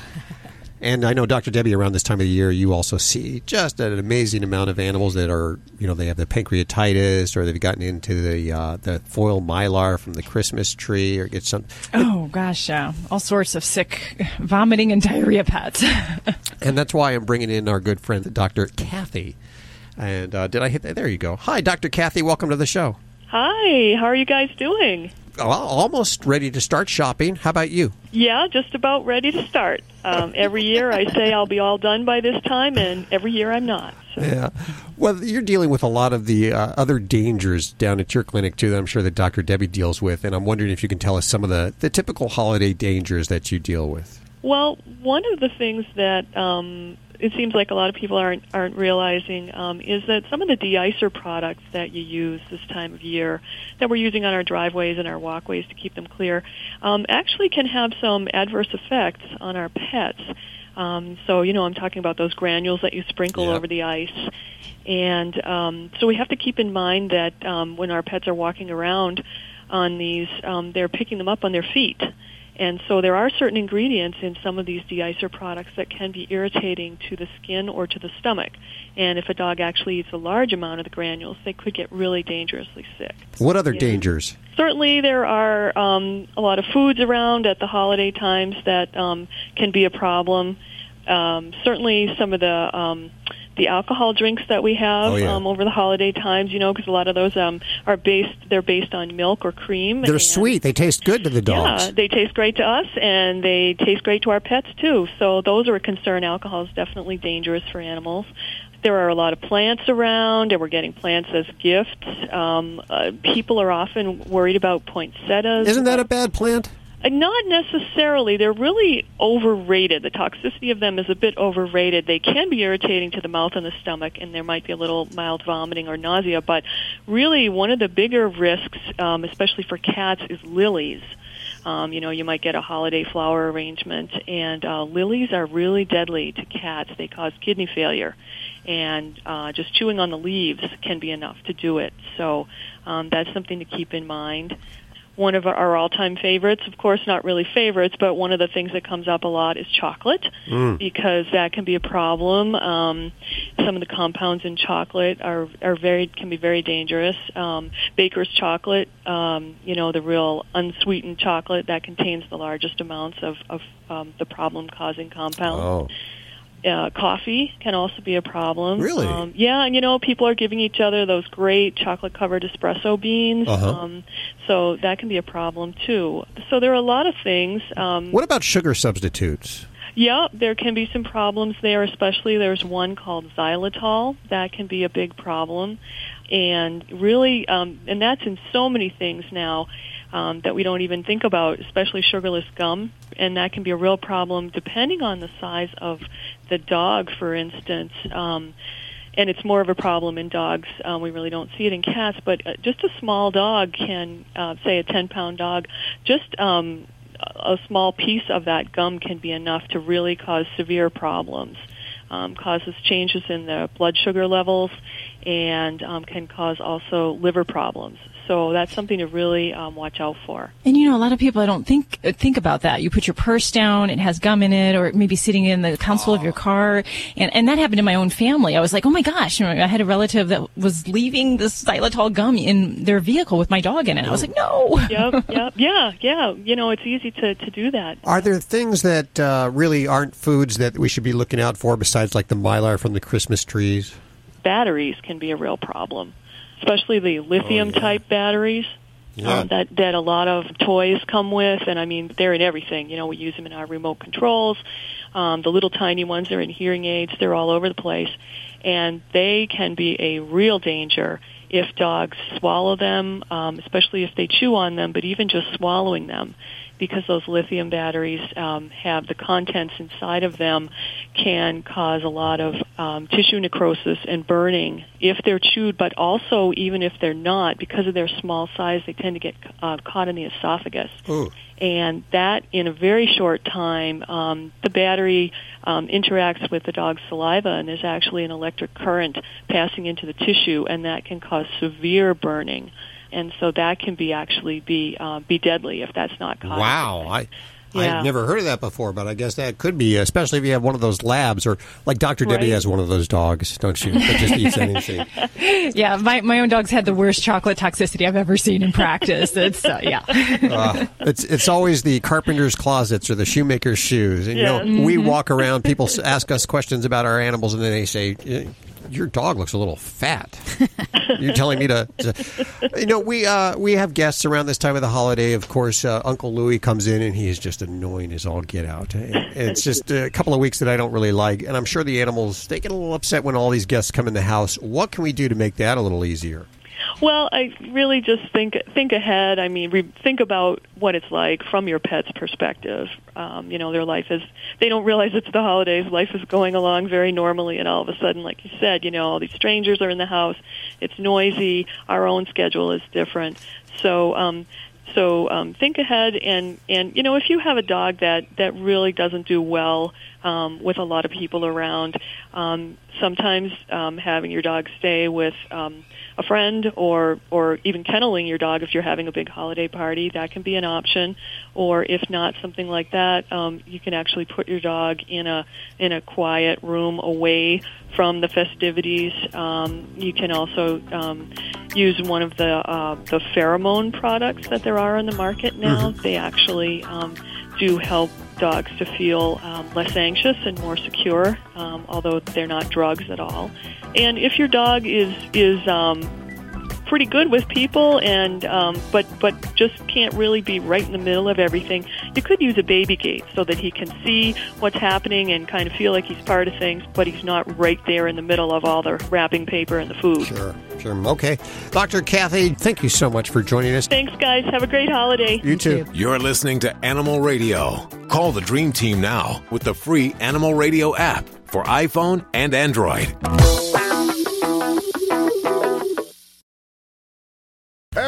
Speaker 2: And I know, Dr. Debbie, around this time of the year, you also see just an amazing amount of animals that are, you know, they have the pancreatitis, or they've gotten into the uh, the foil mylar from the Christmas tree, or get some.
Speaker 6: oh gosh, yeah, all sorts of sick, vomiting and diarrhea pets. *laughs*
Speaker 2: And that's why I'm bringing in our good friend, Dr. Kathy. And uh, did I hit that? There you go. Hi, Dr. Kathy. Welcome to the show.
Speaker 13: Hi, how are you guys doing?
Speaker 2: Almost ready to start shopping. How about you?
Speaker 13: Yeah, just about ready to start. Um, every year I say I'll be all done by this time, and every year I'm not.
Speaker 2: Yeah. Well, you're dealing with a lot of the uh, other dangers down at your clinic, too, that I'm sure that Dr. Debbie deals with. And I'm wondering if you can tell us some of the, the typical holiday dangers that you deal with.
Speaker 13: Well, one of the things that um, it seems like a lot of people aren't aren't realizing um, is that some of the de-icer products that you use this time of year that we're using on our driveways and our walkways to keep them clear um, actually can have some adverse effects on our pets. Um, so you know, I'm talking about those granules that you sprinkle
Speaker 14: Yep.
Speaker 13: over the ice. And um, so we have to keep in mind that um, when our pets are walking around on these, um, they're picking them up on their feet. And so there are certain ingredients in some of these de-icer products that can be irritating to the skin or to the stomach. And if a dog actually eats a large amount of the granules, they could get really dangerously sick.
Speaker 2: What other dangers?
Speaker 13: Certainly, there are um, a lot of foods around at the holiday times that um, can be a problem. Um, certainly, some of the um, the alcohol drinks that we have
Speaker 2: Oh, yeah.
Speaker 13: um, over the holiday times, you know, because a lot of those um, are based they're based on milk or cream.
Speaker 2: They're
Speaker 13: and-
Speaker 2: sweet. They taste good to the dogs.
Speaker 13: yeah, they taste great to us, and they taste great to our pets too. So those are a concern. Alcohol is definitely dangerous for animals. There are a lot of plants around, and we're getting plants as gifts. Um, uh, people are often worried about poinsettias.
Speaker 2: Isn't that a bad plant?
Speaker 13: Not necessarily. They're really overrated. The toxicity of them is a bit overrated. They can be irritating to the mouth and the stomach, and there might be a little mild vomiting or nausea. But really, one of the bigger risks, um, especially for cats, is lilies. Um, you know, you might get a holiday flower arrangement, and uh, lilies are really deadly to cats. They cause kidney failure, and uh, just chewing on the leaves can be enough to do it. So um, that's something to keep in mind one of our all-time favorites. Of course, not really favorites, but one of the things that comes up a lot is chocolate
Speaker 14: Mm.
Speaker 13: because that can be a problem. Um, some of the compounds in chocolate are are very can be very dangerous. Um, baker's chocolate, um, you know, the real unsweetened chocolate that contains the largest amounts of of um, the problem-causing compounds.
Speaker 2: Oh.
Speaker 13: Uh, coffee can also be a problem.
Speaker 2: Really?
Speaker 13: Um, yeah, and you know, people are giving each other those great chocolate-covered espresso beans.
Speaker 2: Uh-huh.
Speaker 13: Um, so that can be a problem too. So there are a lot of things. Um,
Speaker 2: What about sugar substitutes?
Speaker 13: yeah, there can be some problems there, especially there's one called xylitol that can be a big problem. And really, um, and that's in so many things now um, that we don't even think about, especially sugarless gum. And that can be a real problem depending on the size of the dog, for instance. Um, and it's more of a problem in dogs. Um, we really don't see it in cats, but uh, just a small dog can, uh, say, a 10 pound dog, just um, a small piece of that gum can be enough to really cause severe problems. Um, causes changes in the blood sugar levels and um, can cause also liver problems. So that's something to really um, watch out for.
Speaker 6: And you know, a lot of people I don't think uh, think about that. You put your purse down, it has gum in it, or it may be sitting in the console of your car, and and that happened in my own family. I was like, oh my gosh, you know, I had a relative that was leaving this xylitol gum in their vehicle with my dog in it. I was like, no.
Speaker 13: yep, *laughs* yep, yeah, yeah. You know, it's easy to, to do that.
Speaker 2: Are there things that uh, really aren't foods that we should be looking out for besides like the mylar from the Christmas trees?
Speaker 13: Batteries can be a real problem, especially the lithium type batteries.
Speaker 2: Yeah.
Speaker 13: um, that that a lot of toys come with, and I mean they're in everything. You know, we use them in our remote controls. Um, the little tiny ones are in hearing aids. They're all over the place, and they can be a real danger if dogs swallow them, um, especially if they chew on them. But even just swallowing them, because those lithium batteries um, have the contents inside of them can cause a lot of um, tissue necrosis and burning if they're chewed, but also even if they're not, because of their small size, they tend to get uh, caught in the esophagus.
Speaker 2: Ooh.
Speaker 13: And that, in a very short time, um, the battery um, interacts with the dog's saliva, and there's actually an electric current passing into the tissue, and that can cause severe burning and so that can be actually be uh, be deadly if that's not caught.
Speaker 2: Wow, I.
Speaker 13: Yeah.
Speaker 2: I've never heard of that before, but I guess that could be, especially if you have one of those labs or like Dr. Debbie has one of those dogs, don't you? That just eats anything. *laughs*
Speaker 6: yeah, my, my own dog's had the worst chocolate toxicity I've ever seen in practice. It's uh, yeah. *laughs*
Speaker 2: Uh, it's it's always the carpenter's closets or the shoemaker's shoes. And,
Speaker 6: Yeah.
Speaker 2: You know, we
Speaker 6: Mhm.
Speaker 2: walk around, people ask us questions about our animals, and then they say, "Eh, "Your dog looks a little fat." You're telling me to, to- you know, we uh, we have guests around this time of the holiday. Of course, uh, Uncle Louis comes in, and he is just annoying as all get out. It's just a couple of weeks that I don't really like, and I'm sure the animals they get a little upset when all these guests come in the house. What can we do to make that a little easier?
Speaker 13: Well, I really just think think ahead. I mean, re- think about what it's like from your pet's perspective. Um, you know, their life is they don't realize it's the holidays. Life is going along very normally, and all of a sudden, like you said, you know, all these strangers are in the house. It's noisy. Our own schedule is different. So. Um, so um, think ahead, and and you know if you have a dog that that really doesn't do well um, with a lot of people around, um, sometimes um, having your dog stay with um, a friend or or even kenneling your dog if you're having a big holiday party that can be an option. Or if not something like that um, you can actually put your dog in a in a quiet room away from the festivities. Um, you can also um, use one of the uh, the pheromone products that there are on the market now. They actually um, do help dogs to feel um, less anxious and more secure, um, although they're not drugs at all. And if your dog is is um, pretty good with people and um, but but just can't really be right in the middle of everything, you could use a baby gate so that he can see what's happening and kind of feel like he's part of things, but he's not right there in the middle of all the wrapping paper and the food.
Speaker 2: Sure, sure. Okay, Dr. Kathy, thank you so much for joining us.
Speaker 13: Thanks, guys. Have a great holiday.
Speaker 2: You too.
Speaker 1: You're listening to Animal Radio. Call the Dream Team now with the free Animal Radio app for iPhone and Android.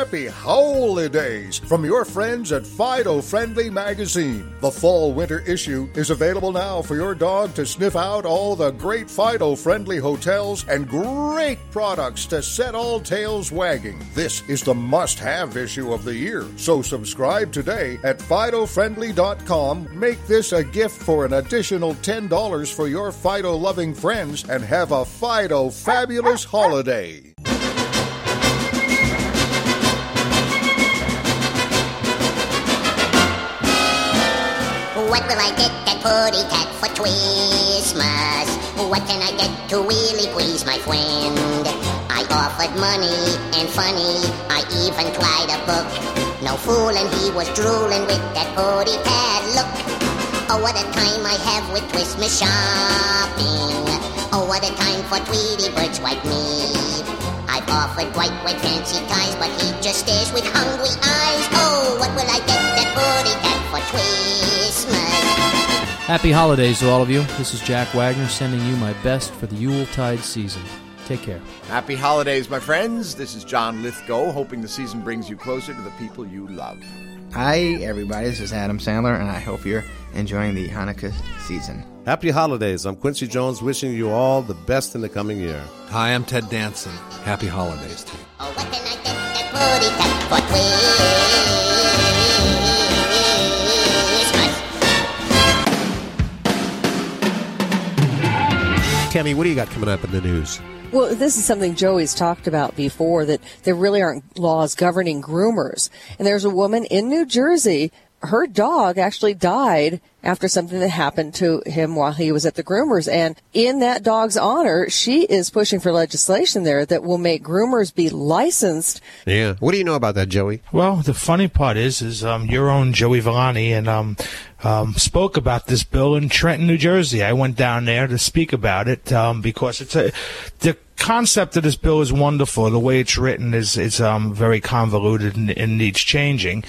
Speaker 14: Happy holidays from your friends at Fido Friendly Magazine. The fall winter issue is available now for your dog to sniff out all the great Fido friendly hotels and great products to set all tails wagging. This is the must have issue of the year. So subscribe today at FidoFriendly.com. Make this a gift for an additional $10 for your Fido loving friends and have a Fido fabulous holiday.
Speaker 15: What will I get that putty cat for Christmas? What can I get to really please my friend? I offered money and funny, I even tried a book. No fooling, he was drooling with that putty cat look. Oh, what a time I have with Christmas shopping. Oh, what a time for Tweety birds like me. I've offered white, white fancy ties, but he just stares with hungry eyes. Oh, what will I get that putty cat for Christmas?
Speaker 16: Happy holidays to all of you. This is Jack Wagner sending you my best for the Yuletide season. Take care.
Speaker 17: Happy holidays, my friends. This is John Lithgow, hoping the season brings you closer to the people you love.
Speaker 18: Hi, everybody. This is Adam Sandler, and I hope you're enjoying the Hanukkah season.
Speaker 19: Happy holidays. I'm Quincy Jones wishing you all the best in the coming year.
Speaker 20: Hi, I'm Ted Danson. Happy holidays to you.
Speaker 15: Oh,
Speaker 2: Tammy, what do you got coming up in the news?
Speaker 10: Well, this is something Joey's talked about before that there really aren't laws governing groomers. And there's a woman in New Jersey, her dog actually died after something that happened to him while he was at the groomers. And in that dog's honor, she is pushing for legislation there that will make groomers be licensed.
Speaker 2: Yeah. What do you know about that, Joey?
Speaker 4: Well, the funny part is, is um, your own Joey Villani and um, um, spoke about this bill in Trenton, New Jersey. I went down there to speak about it um, because it's a the concept of this bill is wonderful. The way it's written is is um, very convoluted and, and needs changing.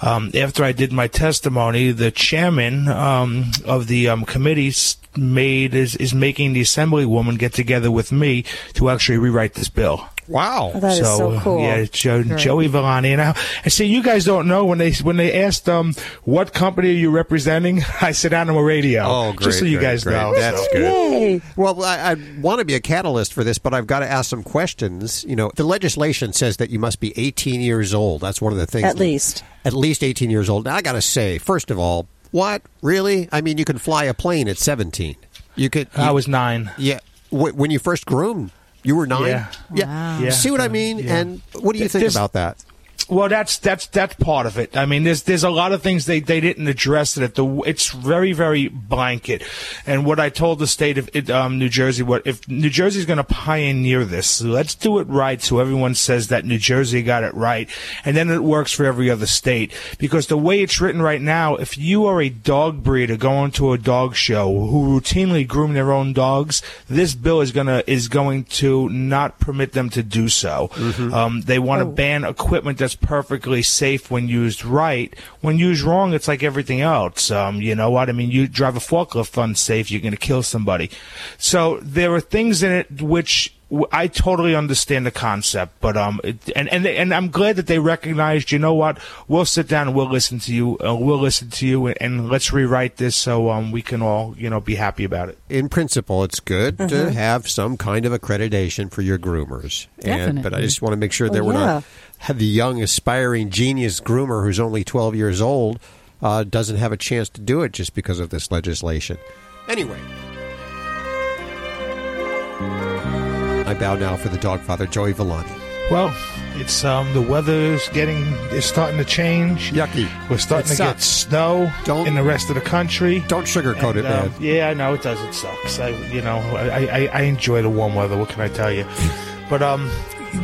Speaker 4: Um, after I did my testimony, the chairman um, of the um, committee made is is making the assemblywoman get together with me to actually rewrite this bill.
Speaker 2: Wow,
Speaker 10: Oh, that is so cool.
Speaker 4: Yeah, Joe,
Speaker 10: Great.
Speaker 4: Joey Villani. And I, I see you guys don't know when they when they asked um what company are you representing, *laughs* I said Animal Radio.
Speaker 2: Oh, great.
Speaker 4: Just so you
Speaker 2: great,
Speaker 4: guys
Speaker 2: great.
Speaker 4: know.
Speaker 2: That's
Speaker 4: So-
Speaker 2: good. Well, I, I want to be a catalyst for this, but I've got to ask some questions. You know, the legislation says that you must be 18 years old. That's one of the things.
Speaker 10: At least.
Speaker 2: At least 18 years old. Now, I got to say, first of all, what? Really? I mean, you can fly a plane at 17. You could.
Speaker 4: I was nine.
Speaker 2: Yeah. Wh- When you first groomed, you were nine?
Speaker 4: Yeah.
Speaker 2: Yeah.
Speaker 4: Yeah.
Speaker 2: See what I mean?
Speaker 4: Yeah.
Speaker 2: And what do you think
Speaker 4: There's-
Speaker 2: about that?
Speaker 4: Well, that's that's that's part of it. I mean, there's there's a lot of things they, they didn't address it. The it's very very blanket. And what I told the state of it, um, New Jersey, what if New Jersey's going to pioneer this? Let's do it right, so everyone says that New Jersey got it right, and then it works for every other state. Because the way it's written right now, if you are a dog breeder going to a dog show who routinely groom their own dogs, this bill is gonna is going to not permit them to do so. Um, they want to ban equipment that's perfectly safe when used right. When used wrong, it's like everything else. Um, you know what I mean? You drive a forklift unsafe, you're going to kill somebody. So there are things in it which I totally understand the concept, but um, it, and and they, and I'm glad that they recognized. You know what? We'll sit down and we'll listen to you. Uh, we'll listen to you, and, and let's rewrite this so um we can all you know be happy about it.
Speaker 2: in principle, it's good to
Speaker 10: Mhm.
Speaker 2: have some kind of accreditation for your groomers. And, but I just want to make sure
Speaker 10: Oh,
Speaker 2: that we're
Speaker 10: yeah.
Speaker 2: not have the young aspiring genius groomer who's only 12 years old uh, doesn't have a chance to do it just because of this legislation. Anyway. I bow now for the dog father, Joey Villani.
Speaker 4: Well, it's um the weather's getting is starting to change.
Speaker 2: Yucky.
Speaker 4: We're starting
Speaker 2: It
Speaker 4: to get
Speaker 2: sucks.
Speaker 4: snow in the rest of the country.
Speaker 2: Don't sugarcoat it,
Speaker 4: And, uh,
Speaker 2: man.
Speaker 4: Yeah, I know it does. It sucks. I, you know, I, I, I enjoy the warm weather. What can I tell you? *laughs* But um,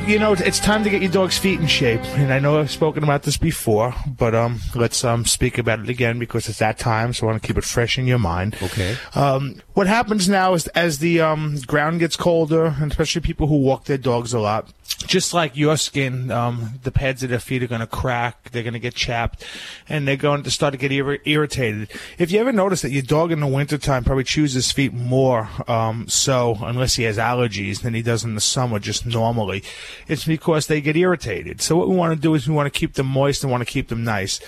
Speaker 4: you know, it's time to get your dog's feet in shape. And I know I've spoken about this before, but um, let's um speak about it again because it's that time. So I want to keep it fresh in your mind.
Speaker 2: Okay.
Speaker 4: Um, what happens now is as the um, ground gets colder, and especially people who walk their dogs a lot, just like your skin, um, the pads of their feet are going to crack, they're going to get chapped, and they're going to start to get ir- irritated. If you ever notice that your dog in the wintertime probably chews his feet more, um, so unless he has allergies than he does in the summer, just normally, it's because they get irritated. So what we want to do is we want to keep them moist and want to keep them nice.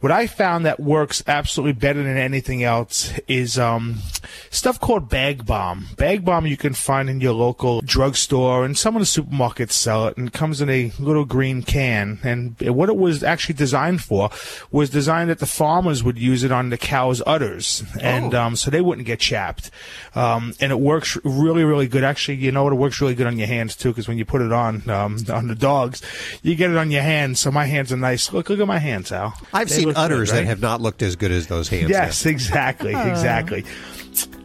Speaker 4: What I found that works absolutely better than anything else is um, stuff called Bag Balm. Bag Balm you can find in your local drugstore and some of the supermarkets sell it and it comes in a little green can. And what it was actually designed for was designed that the farmers would use it on the cows' udders, and um, so they wouldn't get chapped. Um, and it works really, really good. Actually, you know what? It works really good on your hands too, because when you put it on um, on the dogs, you get it on your hands. So my hands are nice. Look, look at my hands, Al.
Speaker 2: I've
Speaker 4: They
Speaker 2: seen
Speaker 4: look good,
Speaker 2: udders that have not looked as good as those hands.
Speaker 4: Yes,
Speaker 2: have.
Speaker 4: exactly, exactly.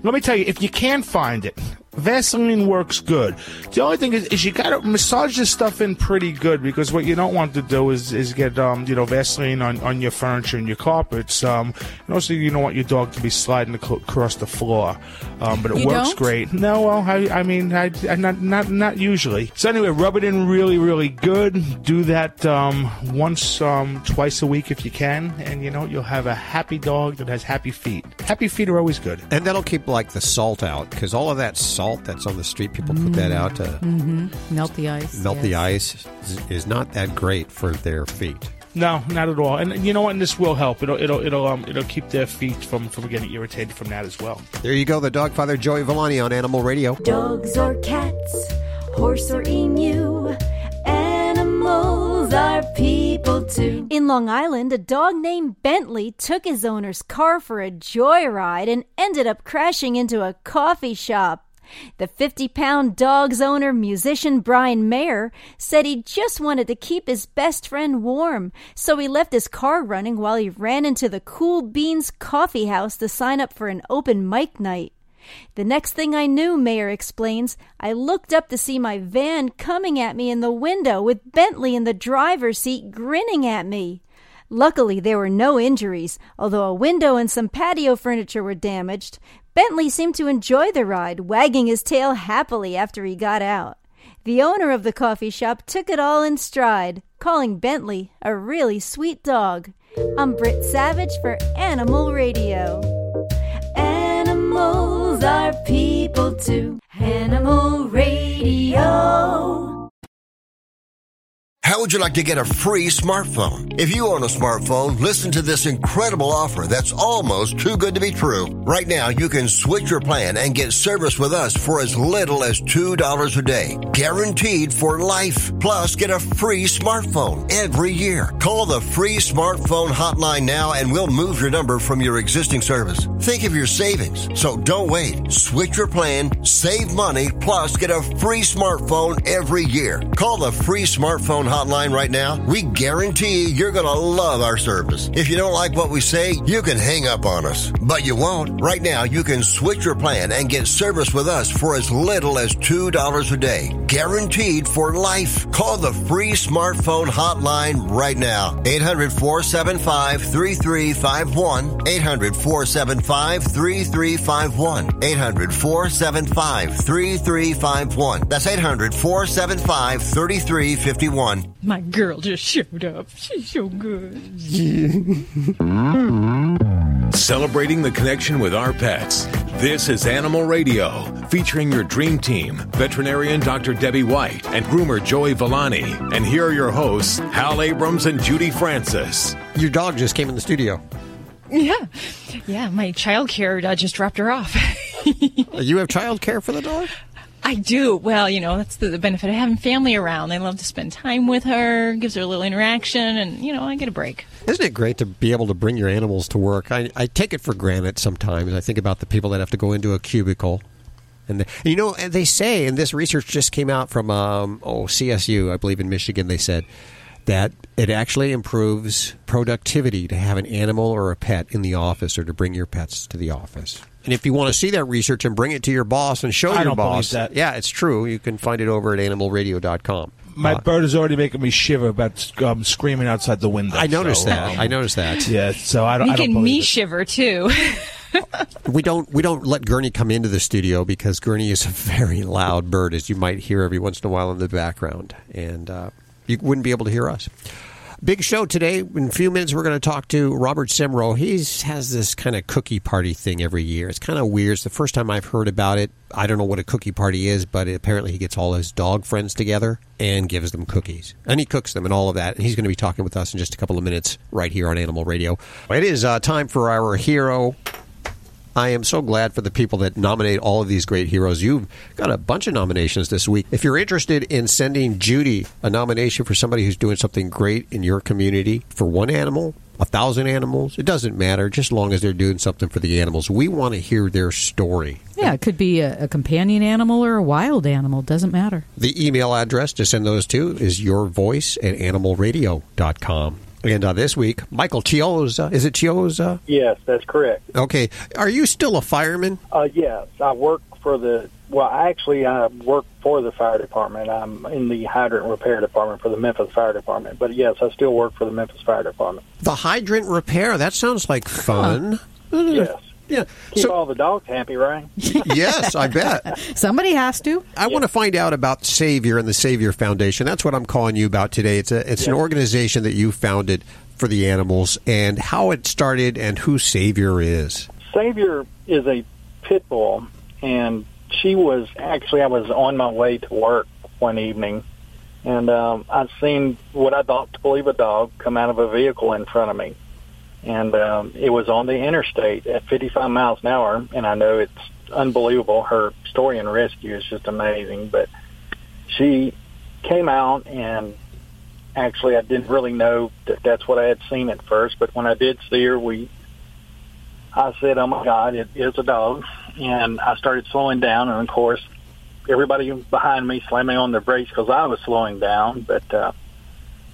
Speaker 4: Let me tell you, if you can find it, Vaseline works good. The only thing is, is you got to massage this stuff in pretty good because what you don't want to do is, is get um, you know Vaseline on, on your furniture and your carpets. Um, and also you don't want your dog to be sliding across the floor. Um, but it
Speaker 3: You
Speaker 4: works
Speaker 3: don't?
Speaker 4: great. No, well, I, I mean, I, I not not not usually. So anyway, rub it in really really good. Do that um, once um, twice a week if you can, and you know you'll have a happy dog that has happy feet. Happy feet are always good.
Speaker 2: And that'll keep like the salt out because all of that salt that's on the street, people put that out to
Speaker 3: hmm Melt the ice.
Speaker 2: melt the ice, is, is not that great for their feet.
Speaker 4: No, not at all. And you know what? And this will help. It'll it'll it'll um it'll keep their feet from from getting irritated from that as well.
Speaker 2: There you go, the dog father Joey Villani on Animal Radio.
Speaker 21: Dogs or cats, horse or emu, animals are people too.
Speaker 22: In Long Island, a dog named Bentley took his owner's car for a joyride and ended up crashing into a coffee shop. The 50 pound dog's owner, musician Brian Mayer, said he just wanted to keep his best friend warm, so he left his car running while he ran into the Cool Beans coffee house to sign up for an open mic night. The next thing I knew, Mayer explains, I looked up to see my van coming at me in the window with Bentley in the driver's seat grinning at me. Luckily, there were no injuries, although a window and some patio furniture were damaged. Bentley seemed to enjoy the ride, wagging his tail happily after he got out. The owner of the coffee shop took it all in stride, calling Bentley a really sweet dog. I'm Britt Savage for Animal Radio.
Speaker 21: Animals are people too. Animal Radio.
Speaker 8: How would you like to get a free smartphone? If you own a smartphone, listen to this incredible offer that's almost too good to be true. Right now, you can switch your plan and get service with us for as little as $2 a day. Guaranteed for life. Plus, get a free smartphone every year. Call the free smartphone hotline now and we'll move your number from your existing service. Think of your savings. So don't wait. Switch your plan, save money, plus get a free smartphone every year. Call the free smartphone hotline right now. We guarantee you're going to love our service. If you don't like what we say, you can hang up on us. But you won't. Right now, you can switch your plan and get service with us for as little as $2 a day. Guaranteed for life. Call the free smartphone hotline right now. 800 475 3351. 800 475 3351. 800 475 3351. That's 800 475 3351.
Speaker 6: My girl just showed up. She's so good. *laughs*
Speaker 1: Celebrating the connection with our pets. This is Animal Radio, featuring your dream team, veterinarian Dr. Debbie White and groomer Joey Villani. And here are your hosts, Hal Abrams and Judy Francis.
Speaker 2: Your dog just came in the studio.
Speaker 6: Yeah. Yeah, my child care uh, just dropped her off. *laughs*
Speaker 2: you have child care for the dog?
Speaker 6: I do. Well, you know, that's the, the benefit of having family around. They love to spend time with her, gives her a little interaction, and, you know, I get a break.
Speaker 2: Isn't it great to be able to bring your animals to work? I, I take it for granted sometimes. I think about the people that have to go into a cubicle. And, the, you know, they say, and this research just came out from, um, oh, CSU, I believe in Michigan, they said that it actually improves productivity to have an animal or a pet in the office or to bring your pets to the office. And if you want to see that research and bring it to your boss and show
Speaker 4: I
Speaker 2: your
Speaker 4: don't
Speaker 2: boss,
Speaker 4: that.
Speaker 2: yeah, it's true. You can find it over at animalradio.com.
Speaker 4: My
Speaker 2: Uh,
Speaker 4: bird is already making me shiver about um, screaming outside the window.
Speaker 2: I noticed
Speaker 4: so,
Speaker 2: that.
Speaker 4: um,
Speaker 2: I noticed that.
Speaker 4: Yeah, so I don't. I don't
Speaker 6: me
Speaker 4: it.
Speaker 6: shiver, too. *laughs*
Speaker 2: we don't we don't let Gurney come into the studio because Gurney is a very loud bird, as you might hear every once in a while in the background, and uh, you wouldn't be able to hear us. Big show today. In a few minutes, we're going to talk to Robert Simro. He has this kind of cookie party thing every year. It's kind of weird. It's the first time I've heard about it. I don't know what a cookie party is, but apparently he gets all his dog friends together and gives them cookies. And he cooks them and all of that. And he's going to be talking with us in just a couple of minutes right here on Animal Radio. It is uh, time for our hero I am so glad for the people that nominate all of these great heroes. You've got a bunch of nominations this week. If you're interested in sending Judy a nomination for somebody who's doing something great in your community for one animal, a thousand animals, it doesn't matter, just as long as they're doing something for the animals. We want to hear their story.
Speaker 3: Yeah, it could be a, a companion animal or a wild animal. Doesn't matter.
Speaker 2: The email address to send those to is your voice at animalradio.com. And uh, this week, Michael Chiozza. Is it Chiozza?
Speaker 23: Yes, that's correct.
Speaker 2: Okay. Are you still a fireman?
Speaker 23: Uh, yes, I work for the. Well, actually, I work for the fire department. I'm in the hydrant repair department for the Memphis Fire Department. But yes, I still work for the Memphis Fire Department.
Speaker 2: The hydrant repair. That sounds like fun.
Speaker 23: Yes.
Speaker 2: Yeah.
Speaker 23: Keep all the dogs happy, right? *laughs*
Speaker 2: yes, I bet.
Speaker 3: Somebody has to.
Speaker 2: I want to find out about Savior and the Savior Foundation. That's what I'm calling you about today. It's a it's an organization that you founded for the animals and how it started and who Savior is.
Speaker 23: Savior is a pit bull, and she was actually I was on my way to work one evening, and um, I seen what I thought to believe a dog come out of a vehicle in front of me, and um, it was on the interstate at 55 miles an hour, and I know it's unbelievable. Her story and rescue is just amazing, but she came out and actually I didn't really know that that's what I had seen at first, but when I did see her, we I said, "Oh my God, it is a dog," and I started slowing down, and of course, everybody behind me slamming on their brakes because I was slowing down. But uh,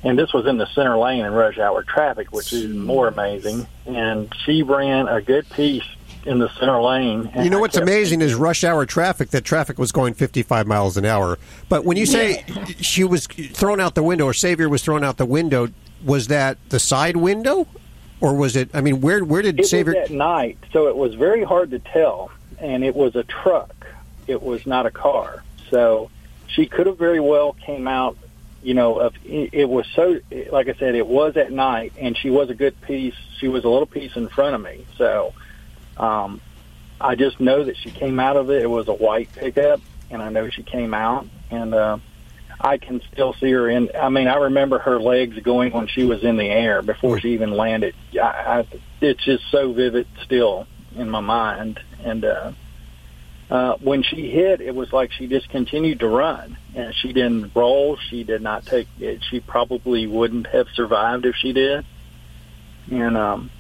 Speaker 23: and this was in the center lane in rush hour traffic, which is more amazing. And she ran a good piece in the center lane. and
Speaker 2: You know what's amazing is rush hour traffic. That traffic was going 55 miles an hour. But when you say she was thrown out the window, or Savior was thrown out the window, was that the side window, or was it? I mean, where where did
Speaker 23: It
Speaker 2: Savior?
Speaker 23: was at night, so it was very hard to tell, and it was a truck. It was not a car, so she could have very well came out. You know, of it it was so like I said, it was at night, and she was a good piece. She was a little piece in front of me, so um, I just know that she came out of it. It was a white pickup, and I know she came out, and uh, I can still see her in. I mean, I remember her legs going when she was in the air before she even landed. I, I, it's just so vivid still in my mind. And uh, uh, when she hit, it was like she just continued to run, and she didn't roll. She did not take it. She probably wouldn't have survived if she did. And um,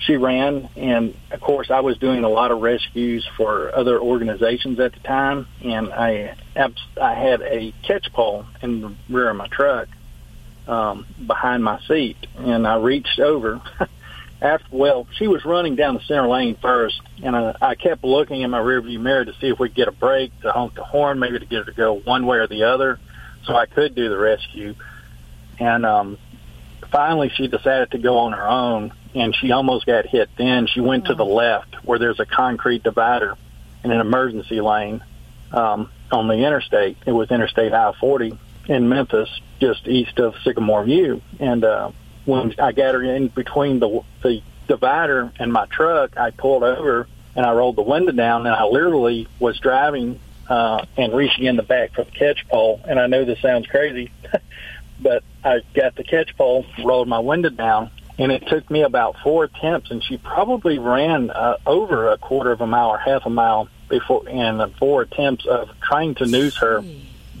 Speaker 23: she ran, and of course, I was doing a lot of rescues for other organizations at the time, and I I had a catch pole in the rear of my truck um, behind my seat, and I reached over. *laughs* After well, she was running down the center lane first, and I, I kept looking in my rearview mirror to see if we could get a break to honk the horn, maybe to get her to go one way or the other, so I could do the rescue. And um, finally, she decided to go on her own, and she almost got hit. Then she went to the left where there's a concrete divider in an emergency lane um, on the interstate. It was Interstate I-40 in Memphis, just east of Sycamore View. And uh, when I got her in between the the divider and my truck, I pulled over and I rolled the window down, and I literally was driving uh, and reaching in the back for the catch pole. And I know this sounds crazy, *laughs* but I got the catch pole, rolled my window down, and it took me about four attempts, and she probably ran uh, over a quarter of a mile or half a mile before, in four attempts of trying to noose her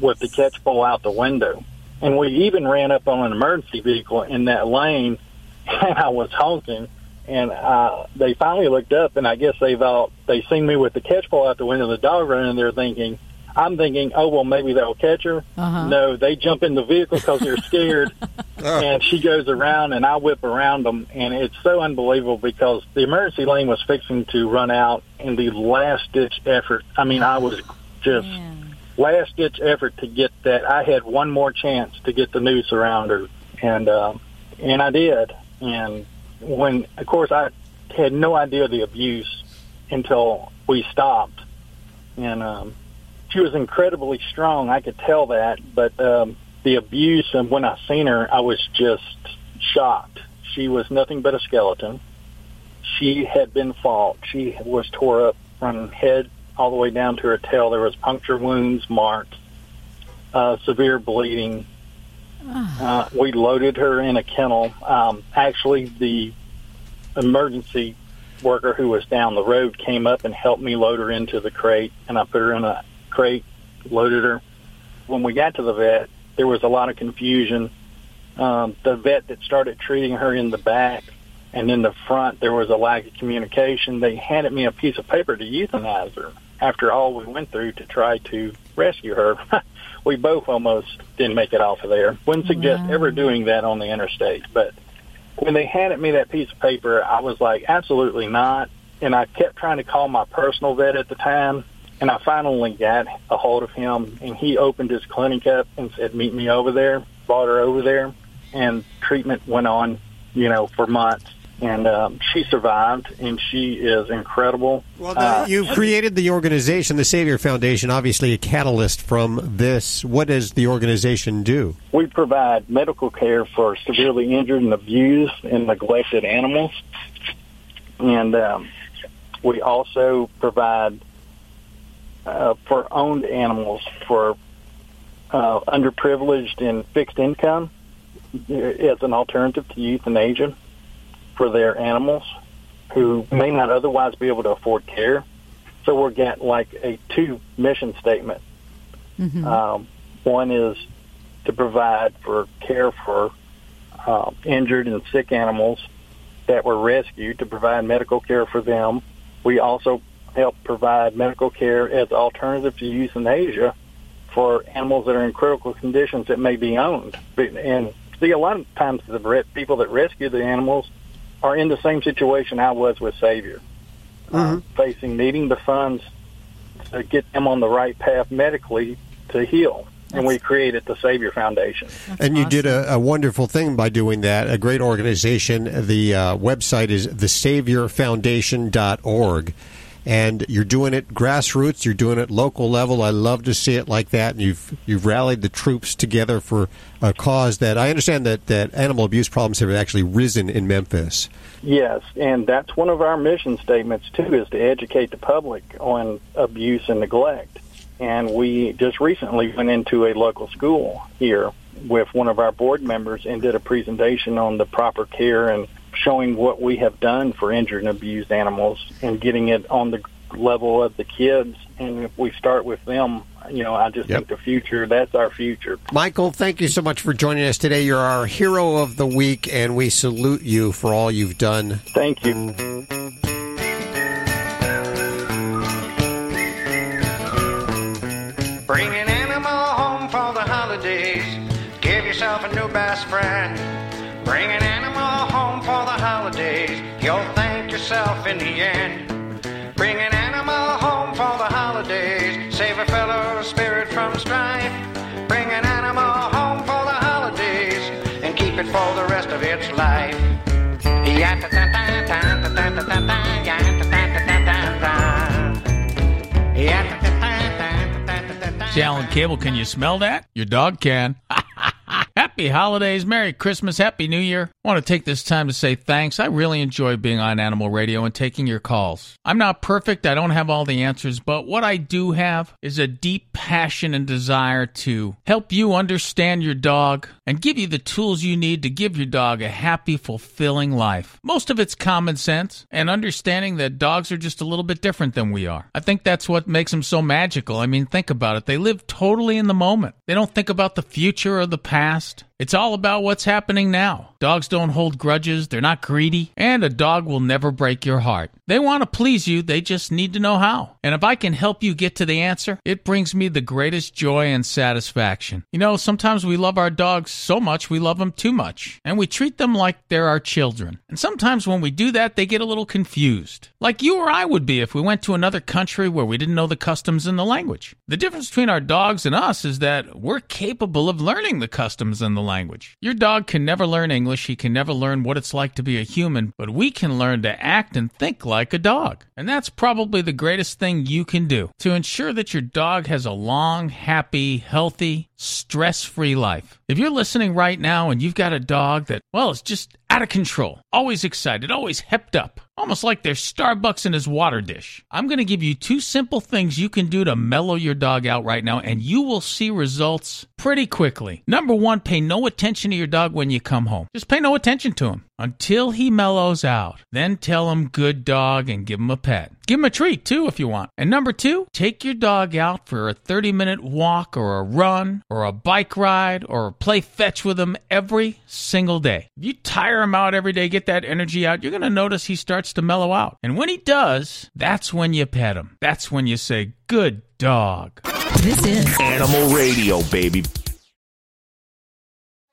Speaker 23: with the catch pole out the window. And we even ran up on an emergency vehicle in that lane, *laughs* and I was honking. And uh, they finally looked up, and I guess they thought they seen me with the catch pole out the window, the dog running. They're thinking, I'm thinking, oh well, maybe they'll catch her.
Speaker 3: Uh-huh.
Speaker 23: No, they jump in the vehicle because they're scared, *laughs* and she goes around, and I whip around them, and it's so unbelievable because the emergency lane was fixing to run out in the last ditch effort. I mean, I was just last ditch effort to get that. I had one more chance to get the noose around her, and uh, and I did. And when, of course, I had no idea the abuse until we stopped, and um, she was incredibly strong. I could tell that, but um, the abuse and when I seen her, I was just shocked. She was nothing but a skeleton. She had been fought. She was tore up from head all the way down to her tail. There was puncture wounds, marks, uh, severe bleeding. Uh, we loaded her in a kennel. Um, actually, the emergency worker who was down the road came up and helped me load her into the crate, and I put her in a crate, loaded her. When we got to the vet, there was a lot of confusion. Um, the vet that started treating her in the back and in the front, there was a lack of communication. They handed me a piece of paper to euthanize her after all we went through to try to rescue her. *laughs* we both almost didn't make it off of there. Wouldn't suggest ever doing that on the interstate, but when they handed me that piece of paper, I was like, absolutely not. And I kept trying to call my personal vet at the time, and I finally got a hold of him, and he opened his clinic up and said, meet me over there, brought her over there, and treatment went on, you know, for months. And um, she survived, and she is incredible.
Speaker 2: Well,
Speaker 23: Uh,
Speaker 2: you created the organization, the Savior Foundation, obviously a catalyst from this. What does the organization do?
Speaker 23: We provide medical care for severely injured and abused and neglected animals. And um, we also provide uh, for owned animals for uh, underprivileged and fixed income as an alternative to euthanasia for their animals who may not otherwise be able to afford care. So we're getting like a two mission statement. Um, one is to provide for care for uh, injured and sick animals that were rescued to provide medical care for them. We also help provide medical care as alternative to euthanasia for animals that are in critical conditions that may be owned. And see, a lot of times the people that rescue the animals are in the same situation I was with Savior, uh, facing needing the funds to get them on the right path medically to heal. And we created the Savior Foundation.
Speaker 2: and you did a, a wonderful thing by doing that. A great organization. The uh, website is thesaviorfoundation.org. And you're doing it grassroots. You're doing it local level. I love to see it like that. And you've you've rallied the troops together for a cause that I understand that, that animal abuse problems have actually risen in Memphis.
Speaker 23: Yes, and that's one of our mission statements too, is to educate the public on abuse and neglect. And we just recently went into a local school here with one of our board members and did a presentation on the proper care and showing what we have done for injured and abused animals and getting it on the level of the kids. And if we start with them, you know, I just think the future, that's our future.
Speaker 2: Michael, thank you so much for joining us today. You're our hero of the week, and we salute you for all you've done.
Speaker 23: Thank you.
Speaker 24: Bring an animal home for the holidays. Give yourself a new best friend. Holidays. You'll thank yourself in the end. Bring an animal home for the holidays. Save a fellow spirit from strife. Bring an animal home for the holidays and keep it for the rest of its life.
Speaker 25: See, Alan Cable, can you smell that? Your dog can. Happy holidays, Merry Christmas, Happy New Year. I want to take this time to say thanks. I really enjoy being on Animal Radio and taking your calls. I'm not perfect, I don't have all the answers, but what I do have is a deep passion and desire to help you understand your dog and give you the tools you need to give your dog a happy, fulfilling life. Most of it's common sense and understanding that dogs are just a little bit different than we are. I think that's what makes them so magical. I mean, think about it. They live totally in the moment. They don't think about the future or the past. It's all about what's happening now. Dogs don't hold grudges, they're not greedy, and a dog will never break your heart. They want to please you, they just need to know how. And if I can help you get to the answer, it brings me the greatest joy and satisfaction. You know, sometimes we love our dogs so much we love them too much, and we treat them like they're our children. And sometimes when we do that, they get a little confused. Like you or I would be if we went to another country where we didn't know the customs and the language. The difference between our dogs and us is that we're capable of learning the customs and the language. Your dog can never learn English, he can never learn what it's like to be a human, but we can learn to act and think like a dog. And that's probably the greatest thing you can do to ensure that your dog has a long, happy, healthy, stress free life. If you're listening right now and you've got a dog that, well, is just out of control, always excited, always hepped up, almost like there's Starbucks in his water dish, I'm going to give you two simple things you can do to mellow your dog out right now, and you will see results pretty quickly. Number one, pay no attention to your dog when you come home. Just pay no attention to him until he mellows out. Then tell him good dog and give him a pet. Give him a treat too if you want. And number two, take your dog out for a 30 minute walk or a run or a bike ride or play fetch with him every single day. If you tire him out every day, get that energy out, you're going to notice he starts to mellow out. And when he does, that's when you pet him. That's when you say, good dog.
Speaker 21: This is
Speaker 8: Animal Radio, baby.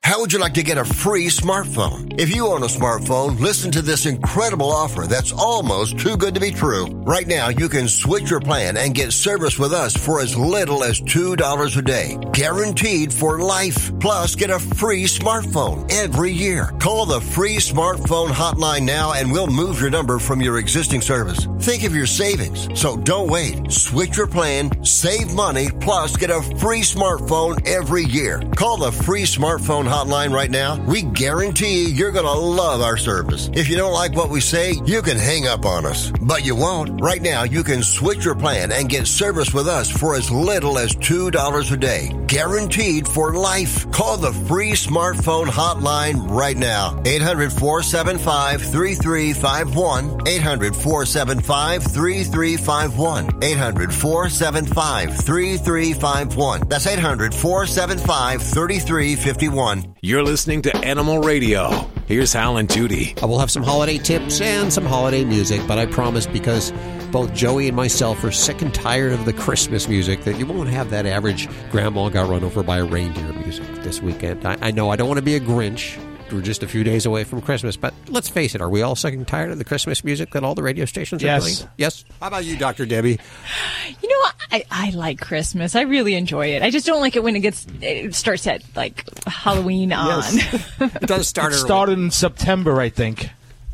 Speaker 8: How would you like to get a free smartphone? If you own a smartphone, listen to this incredible offer that's almost too good to be true. Right now, you can switch your plan and get service with us for as little as $2 a day. Guaranteed for life. Plus, get a free smartphone every year. Call the free smartphone hotline now and we'll move your number from your existing service. Think of your savings. So don't wait. Switch your plan, save money, plus get a free smartphone every year. Call the free smartphone hotline right now. We guarantee you're going to love our service. If you don't like what we say, you can hang up on us. But you won't. Right now, you can switch your plan and get service with us for as little as $2 a day. Guaranteed for life. Call the free smartphone hotline right now. 800 475 3351. 800 475 3351. 800 475 3351. That's 800 475 3351.
Speaker 1: You're listening to Animal Radio. Here's Hal and Judy.
Speaker 2: Uh, We'll have some holiday tips and some holiday music, but I promise because both Joey and myself are sick and tired of the Christmas music that you won't have that average grandma got run over by a reindeer music this weekend. I, I know I don't want to be a Grinch. We're just a few days away from Christmas, but let's face it, are we all sick and tired of the Christmas music that all the radio stations are
Speaker 4: Yes.
Speaker 2: playing? Yes. How about you, Dr. Debbie?
Speaker 6: You know, I, I like Christmas. I really enjoy it. I just don't like it when it gets it starts at like Halloween on.
Speaker 2: It *laughs* does start
Speaker 4: It started in September, I think.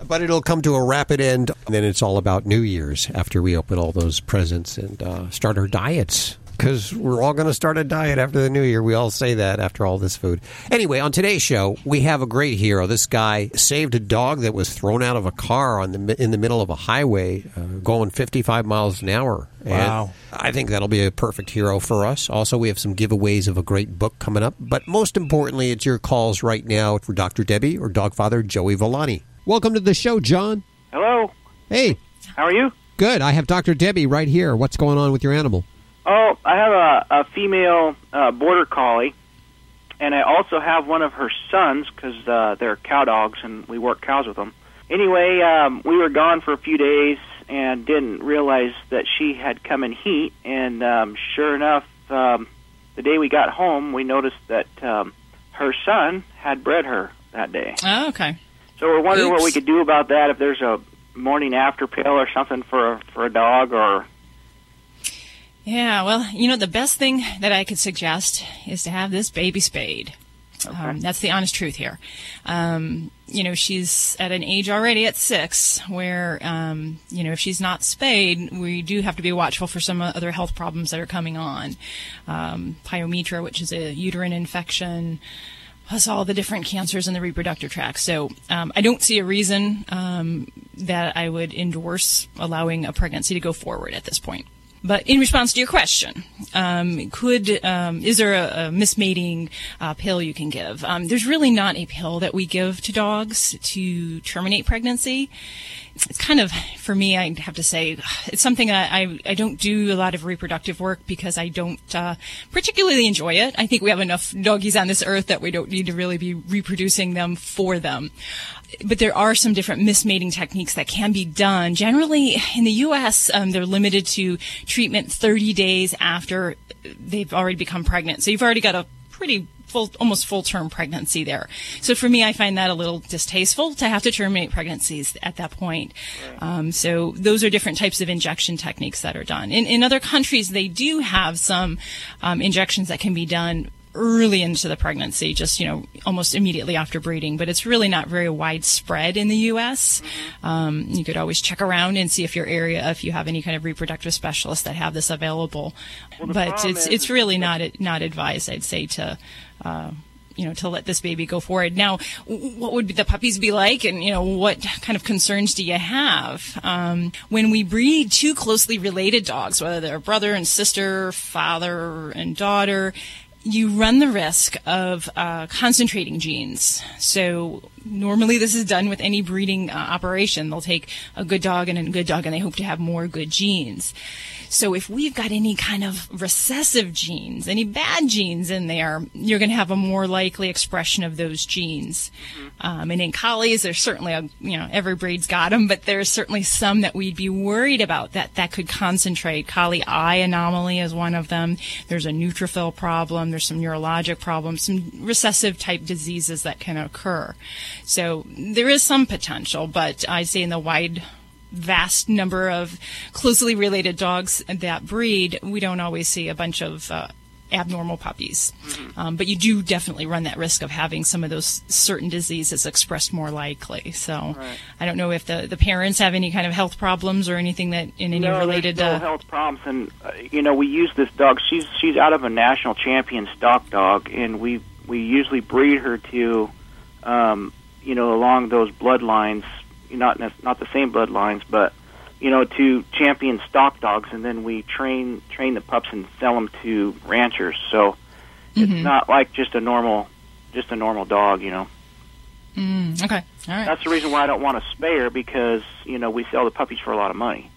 Speaker 2: But it'll come to a rapid end. And then it's all about New Year's after we open all those presents and uh, start our diets. Because we're all going to start a diet after the new year. We all say that after all this food. Anyway, on today's show, we have a great hero. This guy saved a dog that was thrown out of a car on the in the middle of a highway, uh, going 55 miles an hour. And
Speaker 4: Wow.
Speaker 2: I think that'll be a perfect hero for us. Also, we have some giveaways of a great book coming up. But most importantly, it's your calls right now for Dr. Debbie or Dogfather Joey Villani. Welcome to the show, John.
Speaker 26: Hello.
Speaker 2: Hey,
Speaker 26: How are you?
Speaker 2: good. I have Dr. Debbie right here. What's going on with your animal?
Speaker 26: Oh, I have a, a female uh, border collie, and I also have one of her sons because uh, they're cow dogs, and we work cows with them. Anyway, um, we were gone for a few days and didn't realize that she had come in heat. And um, sure enough, um, the day we got home, we noticed that um, her son had bred her that day.
Speaker 6: Oh, okay.
Speaker 26: So we're wondering what we could do about that. If there's a morning after pill or something for a, for a dog, or
Speaker 6: Yeah, well, you know, the best thing that I could suggest is to have this baby spayed. Um, that's the honest truth here. Um, you know, she's at an age already at six where, um, you know, if she's not spayed, we do have to be watchful for some other health problems that are coming on. Um, pyometra, which is a uterine infection, plus all the different cancers in the reproductive tract. So um, I don't see a reason um, that I would endorse allowing a pregnancy to go forward at this point. But in response to your question, um, could um, is there a, a mismating uh, pill you can give? Um, there's really not a pill that we give to dogs to terminate pregnancy. It's kind of for me. I have to say it's something I, I, I don't do a lot of reproductive work because I don't uh, particularly enjoy it. I think we have enough doggies on this earth that we don't need to really be reproducing them for them but there are some different mismating techniques that can be done. Generally, in the U.S., um, they're limited to treatment 30 days after they've already become pregnant. So you've already got a pretty full, almost full term pregnancy there. So for me, I find that a little distasteful to have to terminate pregnancies at that point. Um, so those are different types of injection techniques that are done. In, in other countries, they do have some um, injections that can be done early into the pregnancy, just you know, almost immediately after breeding. But it's really not very widespread in the U.S. Um, you could always check around and see if your area, if you have any kind of reproductive specialists that have this available.
Speaker 26: Well,
Speaker 6: but it's
Speaker 26: is-
Speaker 6: it's really not not advised, I'd say, to. Uh, you know, to let this baby go forward. Now, what would the puppies be like, and you know, what kind of concerns do you have um, when we breed two closely related dogs, whether they're brother and sister, father and daughter? You run the risk of uh, concentrating genes. So normally, this is done with any breeding uh, operation. They'll take a good dog and a good dog, and they hope to have more good genes. So if we've got any kind of recessive genes, any bad genes in there, you're going to have a more likely expression of those genes. Um, and in collies, there's certainly a, you know, every breed's got them, but there's certainly some that we'd be worried about that, that could concentrate. Collie eye anomaly is one of them. There's a neutrophil problem. There's some neurologic problems, some recessive type diseases that can occur. So there is some potential, but I say in the wide vast number of closely related dogs that breed, we don't always see a bunch of uh, abnormal puppies. Um, but you do definitely run that risk of having some of those certain diseases expressed more likely. So I don't know if the, the parents have any kind of health problems or anything that in any
Speaker 26: no,
Speaker 6: related.
Speaker 26: no
Speaker 6: uh,
Speaker 26: health problems. And uh, you know, we use this dog. She's she's out of a national champion stock dog, and we we usually breed her to, um, you know, along those bloodlines. Not not the same bloodlines, but you know, to champion stock dogs, and then we train train the pups and sell them to ranchers. So
Speaker 6: Mhm.
Speaker 26: it's not like just a normal just a normal dog, you know.
Speaker 6: mm, okay. All right.
Speaker 26: That's the reason why I don't want to spay her because you know we sell the puppies for a lot of money.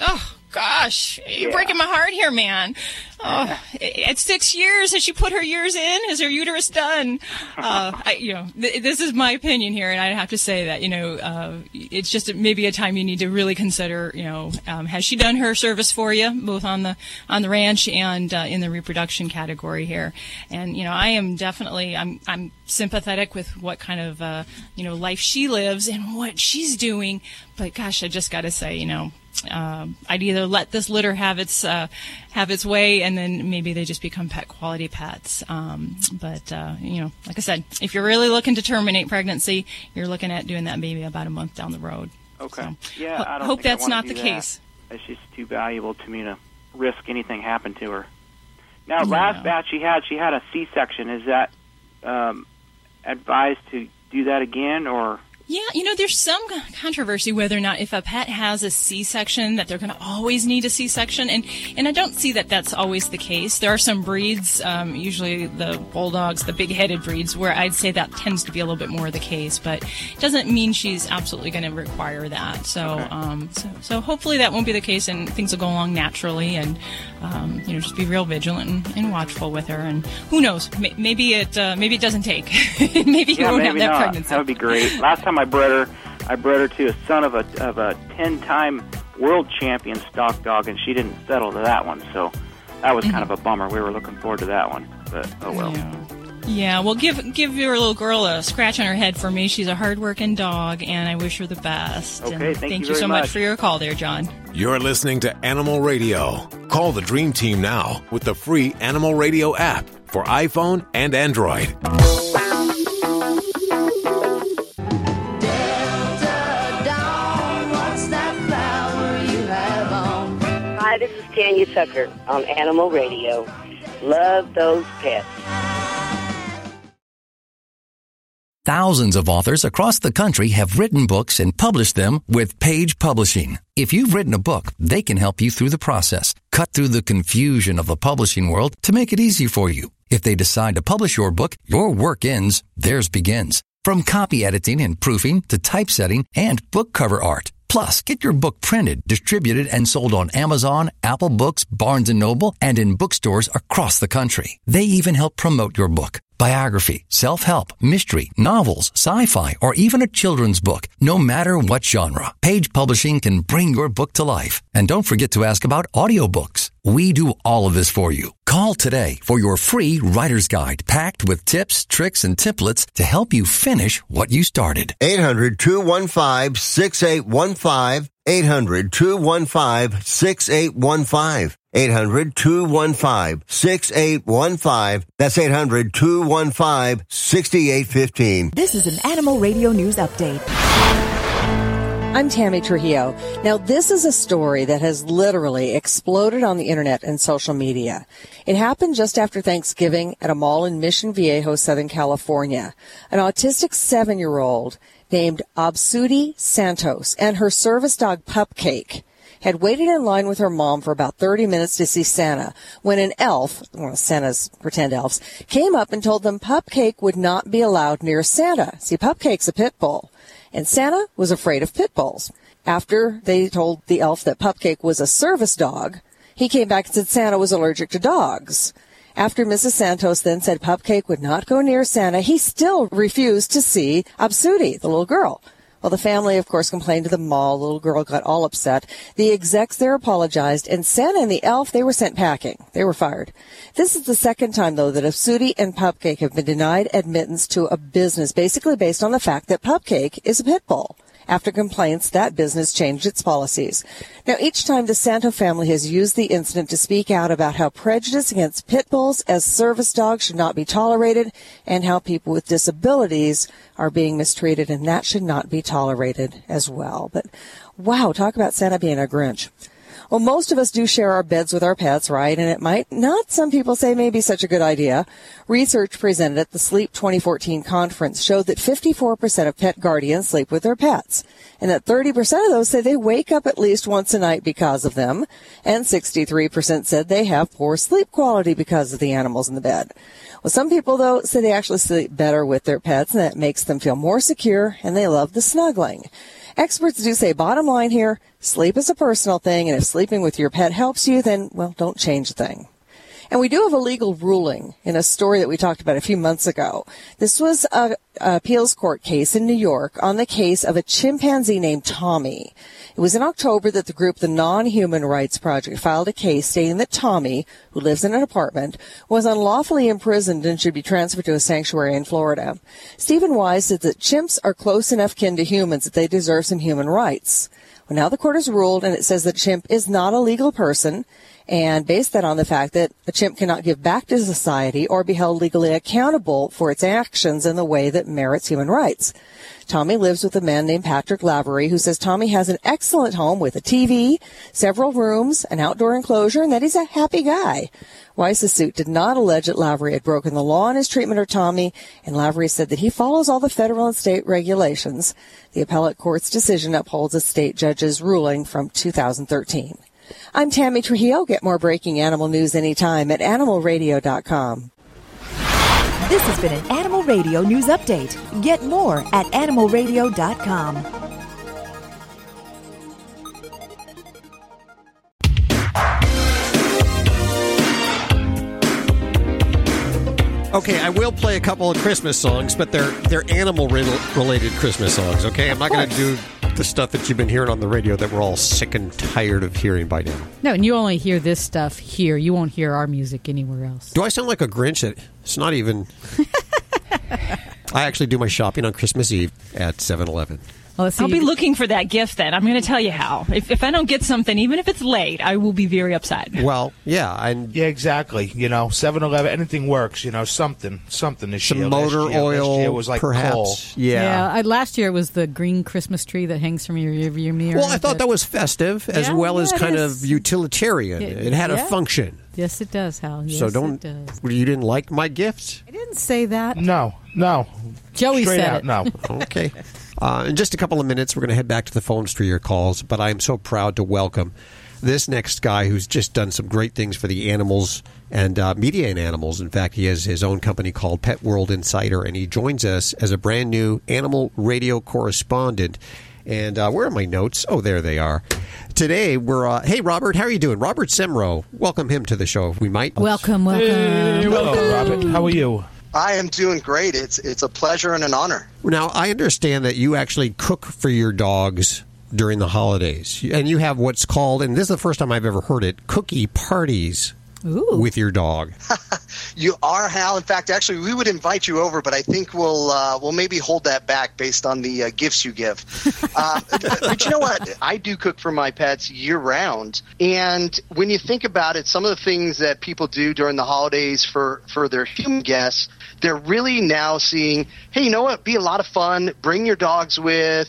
Speaker 6: Oh, gosh, you're breaking my heart here, man. Oh, at six years, has she put her years in? Is her uterus done? Uh, I, you know, th- this is my opinion here, and I have to say that, you know, uh, it's just maybe a time you need to really consider, you know, um, has she done her service for you, both on the on the ranch and uh, in the reproduction category here? And you know, I am definitely I'm I'm sympathetic with what kind of uh, you know life she lives and what she's doing, but gosh, I just got to say, you know um, I'd either let this litter have its uh, have its way, and then maybe they just become pet quality pets. Um, but uh, you know, like I said, if you're really looking to terminate pregnancy, you're looking at doing that maybe about a month down the road.
Speaker 26: Okay.
Speaker 6: So,
Speaker 26: yeah, I don't
Speaker 6: hope that's not the
Speaker 26: that.
Speaker 6: case.
Speaker 26: Just too valuable to me to risk anything happen to her. Now,
Speaker 6: Yeah.
Speaker 26: last batch she had, she had a C-section. Is that um, advised to do that again, or
Speaker 6: Yeah, you know, there's some controversy whether or not if a pet has a C-section that they're going to always need a C-section, and and I don't see that that's always the case. There are some breeds, um, usually the bulldogs, the big-headed breeds, where I'd say that tends to be a little bit more the case, but it doesn't mean she's absolutely going to require that. So, um, so, so hopefully that won't be the case, and things will go along naturally, and um, you know, just be real vigilant and, and watchful with her. And who knows, May- maybe it uh, maybe it doesn't take, *laughs* maybe you
Speaker 26: yeah,
Speaker 6: won't
Speaker 26: maybe
Speaker 6: have that
Speaker 26: not.
Speaker 6: pregnancy.
Speaker 26: That would be great. Last time I bred her, I bred her to a son of a of a ten-time world champion stock dog, and she didn't settle to that one. So that was kind of a bummer. We were looking forward to that one, but oh well.
Speaker 6: Yeah, well, give give your little girl a scratch on her head for me. She's a hardworking dog, and I wish her the best.
Speaker 1: Okay,
Speaker 6: and
Speaker 1: thank you
Speaker 6: you so much.
Speaker 1: much.
Speaker 6: for your call there, John.
Speaker 1: You're listening to Animal Radio. Call the Dream Team now with the free Animal Radio app for iPhone and Android.
Speaker 27: Hi, this is Tanya Tucker on Animal Radio. Love those pets.
Speaker 11: Thousands of authors across the country have written books and published them with Page Publishing. If you've written a book, they can help you through the process, cut through the confusion of the publishing world to make it easy for you. If they decide to publish your book, your work ends, theirs begins. From copy editing and proofing to typesetting and book cover art. Plus, get your book printed, distributed, and sold on Amazon, Apple Books, Barnes & Noble, and in bookstores across the country. They even help promote your book. Biography, self-help, mystery, novels, sci-fi, or even a children's book. No matter what genre, Page Publishing can bring your book to life. And don't forget to ask about audiobooks. We do all of this for you. Call today for your free writer's guide packed with tips, tricks, and templates to help you finish what you started.
Speaker 8: 800 215 6815. 800 215 6815. 800 215 6815. That's 800 215 6815.
Speaker 28: This is an Animal Radio News Update.
Speaker 10: I'm Tammy Trujillo. Now, this is a story that has literally exploded on the internet and social media. It happened just after Thanksgiving at a mall in Mission Viejo, Southern California. An autistic seven year old named Absudi Santos and her service dog Pupcake had waited in line with her mom for about 30 minutes to see Santa when an elf, well, Santa's pretend elves, came up and told them Pupcake would not be allowed near Santa. See, Pupcake's a pit bull. And Santa was afraid of pit bulls. After they told the elf that Pupcake was a service dog, he came back and said Santa was allergic to dogs. After Mrs. Santos then said Pupcake would not go near Santa, he still refused to see Absudi, the little girl. Well, the family, of course, complained to the mall. The little girl got all upset. The execs there apologized, and Santa and the elf, they were sent packing. They were fired. This is the second time, though, that Absudi and Pupcake have been denied admittance to a business, basically based on the fact that Pupcake is a pit bull. After complaints, that business changed its policies. Now, each time the Santo family has used the incident to speak out about how prejudice against pit bulls as service dogs should not be tolerated and how people with disabilities are being mistreated and that should not be tolerated as well. But wow, talk about Santa being a Grinch. Well, most of us do share our beds with our pets, right? And it might not, some people say, maybe such a good idea. Research presented at the Sleep 2014 conference showed that 54% of pet guardians sleep with their pets, and that 30% of those say they wake up at least once a night because of them, and 63% said they have poor sleep quality because of the animals in the bed. Well, some people, though, say they actually sleep better with their pets, and that makes them feel more secure, and they love the snuggling. Experts do say bottom line here, sleep is a personal thing, and if sleeping with your pet helps you, then, well, don't change a thing. And we do have a legal ruling in a story that we talked about a few months ago. This was a, a appeals court case in New York on the case of a chimpanzee named Tommy. It was in October that the group The Non-Human Rights Project filed a case stating that Tommy, who lives in an apartment, was unlawfully imprisoned and should be transferred to a sanctuary in Florida. Steven Wise said that chimps are close enough kin to humans that they deserve some human rights. Well, now the court has ruled and it says that chimp is not a legal person and based that on the fact that a chimp cannot give back to society or be held legally accountable for its actions in the way that merits human rights. Tommy lives with a man named Patrick Lavery who says Tommy has an excellent home with a TV, several rooms, an outdoor enclosure, and that he's a happy guy. Wise's suit did not allege that Lavery had broken the law in his treatment of Tommy, and Lavery said that he follows all the federal and state regulations. The appellate court's decision upholds a state judge's ruling from 2013. I'm Tammy Trujillo. Get more breaking animal news anytime at animalradio.com.
Speaker 28: This has been an Animal Radio News Update. Get more at animalradio.com.
Speaker 2: Okay, I will play a couple of Christmas songs, but they're they're animal related Christmas songs. Okay, I'm not going to do the stuff that you've been hearing on the radio that we're all sick and tired of hearing by now.
Speaker 3: No, and you only hear this stuff here. You won't hear our music anywhere else.
Speaker 2: Do I sound like a Grinch? It's not even. *laughs* I actually do my shopping on Christmas Eve at 7-Eleven.
Speaker 6: Well, I'll be looking for that gift then. I'm going to tell you how. If, if I don't get something, even if it's late, I will be very upset.
Speaker 2: Well, yeah, and
Speaker 4: yeah, exactly. You know, 7-Eleven, anything works. You know, something, something this
Speaker 2: some
Speaker 4: year.
Speaker 2: motor
Speaker 4: last year,
Speaker 2: oil,
Speaker 4: last year was like
Speaker 2: perhaps.
Speaker 4: coal.
Speaker 2: Yeah,
Speaker 3: yeah I, last year it was the green Christmas tree that hangs from your rearview mirror.
Speaker 2: Well, I thought that was festive as
Speaker 3: Yeah,
Speaker 2: well as
Speaker 3: yeah, it
Speaker 2: kind
Speaker 3: is.
Speaker 2: of utilitarian.
Speaker 3: Yeah,
Speaker 2: it had a function.
Speaker 3: Yes, it does, Hal. Yes,
Speaker 2: so don't.
Speaker 3: It does.
Speaker 2: You didn't like my gifts?
Speaker 3: I didn't say that.
Speaker 4: No, no.
Speaker 3: Joey
Speaker 4: Straight
Speaker 3: said
Speaker 4: out,
Speaker 3: it.
Speaker 4: no.
Speaker 2: Okay. *laughs* Uh, in just a couple of minutes, we're going to head back to the phones for your calls. But I am so proud to welcome this next guy who's just done some great things for the animals and uh, media and animals. In fact, he has his own company called Pet World Insider, and he joins us as a brand new animal radio correspondent. And uh, where are my notes? Oh, there they are. Today we're uh, hey Robert, how are you doing? Robert Semrow, welcome him to the show if we might.
Speaker 3: Welcome, welcome.
Speaker 4: Hello, Robert. How are you?
Speaker 29: I am doing great. It's it's a pleasure and an honor.
Speaker 2: Now, I understand that you actually cook for your dogs during the holidays, and you have what's called, and this is the first time I've ever heard it, cookie parties with your dog. *laughs*
Speaker 29: You are Hal. In fact, actually, we would invite you over, but I think we'll uh, we'll maybe hold that back based on the uh, gifts you give. *laughs* Uh, but, but you know what? I do cook for my pets year round, and when you think about it, some of the things that people do during the holidays for for their human guests, they're really now seeing, hey, you know what? Be a lot of fun. Bring your dogs with.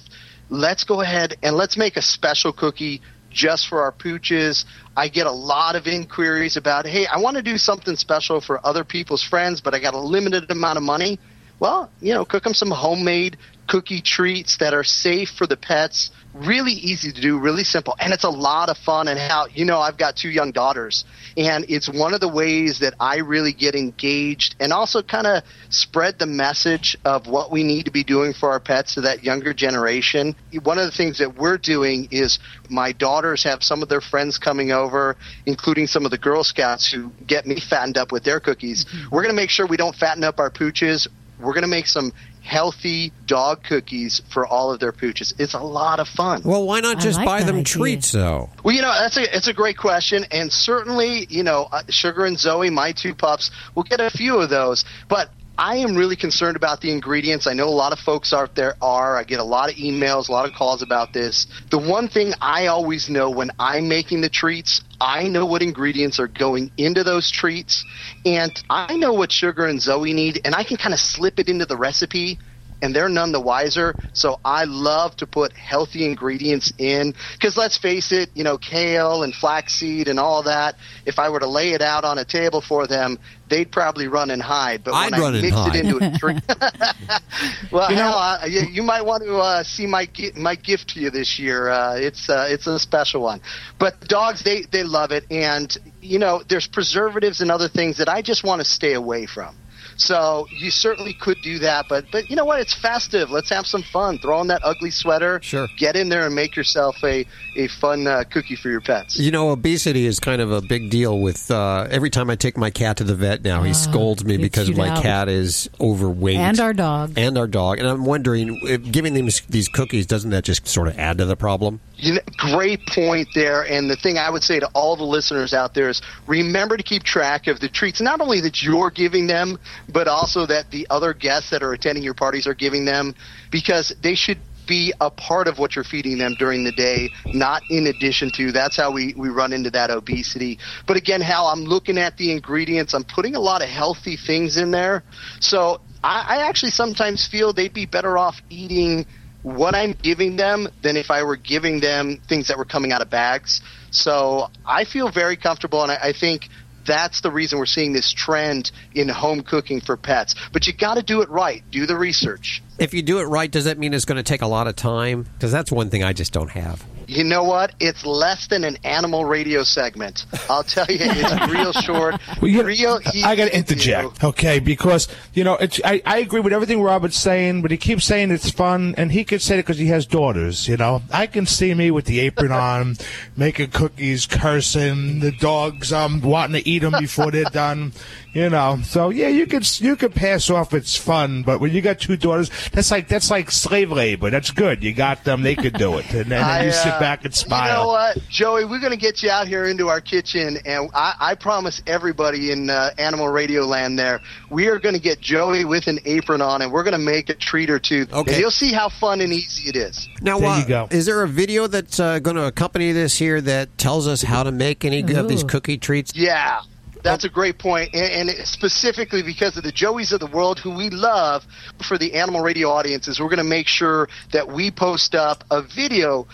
Speaker 29: Let's go ahead and let's make a special cookie just for our pooches. I get a lot of inquiries about, hey, I want to do something special for other people's friends, but I got a limited amount of money. Well, you know, cook them some homemade cookie treats that are safe for the pets. Really easy to do, really simple, and it's a lot of fun. And how you know, I've got two young daughters, and it's one of the ways that I really get engaged and also kind of spread the message of what we need to be doing for our pets to that younger generation. One of the things that we're doing is my daughters have some of their friends coming over, including some of the Girl Scouts who get me fattened up with their cookies. Mm-hmm. We're going to make sure we don't fatten up our pooches. We're going to make some healthy dog cookies for all of their pooches. It's a lot of fun.
Speaker 2: Well, why not just buy them treats, though?
Speaker 29: Well, you know, that's a it's a great question, and certainly, you know, uh, Sugar and Zoe, my two pups, will get a few of those. But I am really concerned about the ingredients. I know a lot of folks out there are. I get a lot of emails, a lot of calls about this. The one thing I always know when I'm making the treats, I know what ingredients are going into those treats, and I know what Sugar and Zoe need, and I can kind of slip it into the recipe and they're none the wiser. So I love to put healthy ingredients in because let's face it, you know, kale and flaxseed and all that. If I were to lay it out on a table for them, they'd probably run and hide. But
Speaker 2: I'd
Speaker 29: when I mix it into a drink, *laughs* *laughs* well,
Speaker 4: You know-
Speaker 29: hell, uh, you, you might want to uh, see my my gift to you this year. Uh, it's uh, it's a special one. But dogs, they they love it, and you know, there's preservatives and other things that I just want to stay away from. So you certainly could do that, but but you know what? It's festive. Let's have some fun. Throw on that ugly sweater.
Speaker 2: Sure.
Speaker 29: Get in there and make yourself a a fun uh, cookie for your pets.
Speaker 2: You know, obesity is kind of a big deal with uh, every time I take my cat to the vet now, he
Speaker 3: Ah,
Speaker 2: scolds me because my
Speaker 3: out.
Speaker 2: cat is overweight.
Speaker 3: And our dog.
Speaker 2: And our dog. And I'm wondering, if giving them these cookies, doesn't that just sort of add to the problem?
Speaker 29: You know, great point there. And the thing I would say to all the listeners out there is remember to keep track of the treats, not only that you're giving them, but also that the other guests that are attending your parties are giving them, because they should be a part of what you're feeding them during the day, not in addition to. That's how we, we run into that obesity. But again, Hal, I'm looking at the ingredients. I'm putting a lot of healthy things in there. So I, I actually sometimes feel they'd be better off eating what I'm giving them than if I were giving them things that were coming out of bags. So I feel very comfortable, and I, I think that's the reason we're seeing this trend in home cooking for pets. But you got to do it right. Do the research.
Speaker 2: If you do it right, does that mean it's going to take a lot of time? Because that's one thing I just don't have.
Speaker 29: You know what? It's less than an animal radio segment. I'll tell you, it's real short, *laughs*
Speaker 4: Well, you-
Speaker 29: real.
Speaker 4: I got to interject, okay? Because you know, it's, I I agree with everything Robert's saying, but he keeps saying it's fun, and he could say it because he has daughters. You know, I can see me with the apron *laughs* on, making cookies, cursing the dogs, um, wanting to eat them before they're done. You know, so yeah, you could you could pass off it's fun, but when you got two daughters, that's like that's like slave labor. That's good. You got them; they could do it, and then *laughs*
Speaker 29: I,
Speaker 4: you sit
Speaker 29: uh,
Speaker 4: back and smile.
Speaker 29: You know what, Joey? We're going to get you out here into our kitchen, and I, I promise everybody in uh, Animal Radio Land there, we are going to get Joey with an apron on, and we're going to make a treat or two.
Speaker 2: Okay.
Speaker 29: And you'll see how fun and easy it is.
Speaker 2: Now, uh, is there a video that's uh, going to accompany this here that tells us how to make any of these cookie treats?
Speaker 29: Yeah, that's a great point, and, and specifically because of the Joeys of the world who we love for the animal radio audiences, we're going to make sure that we post up a video,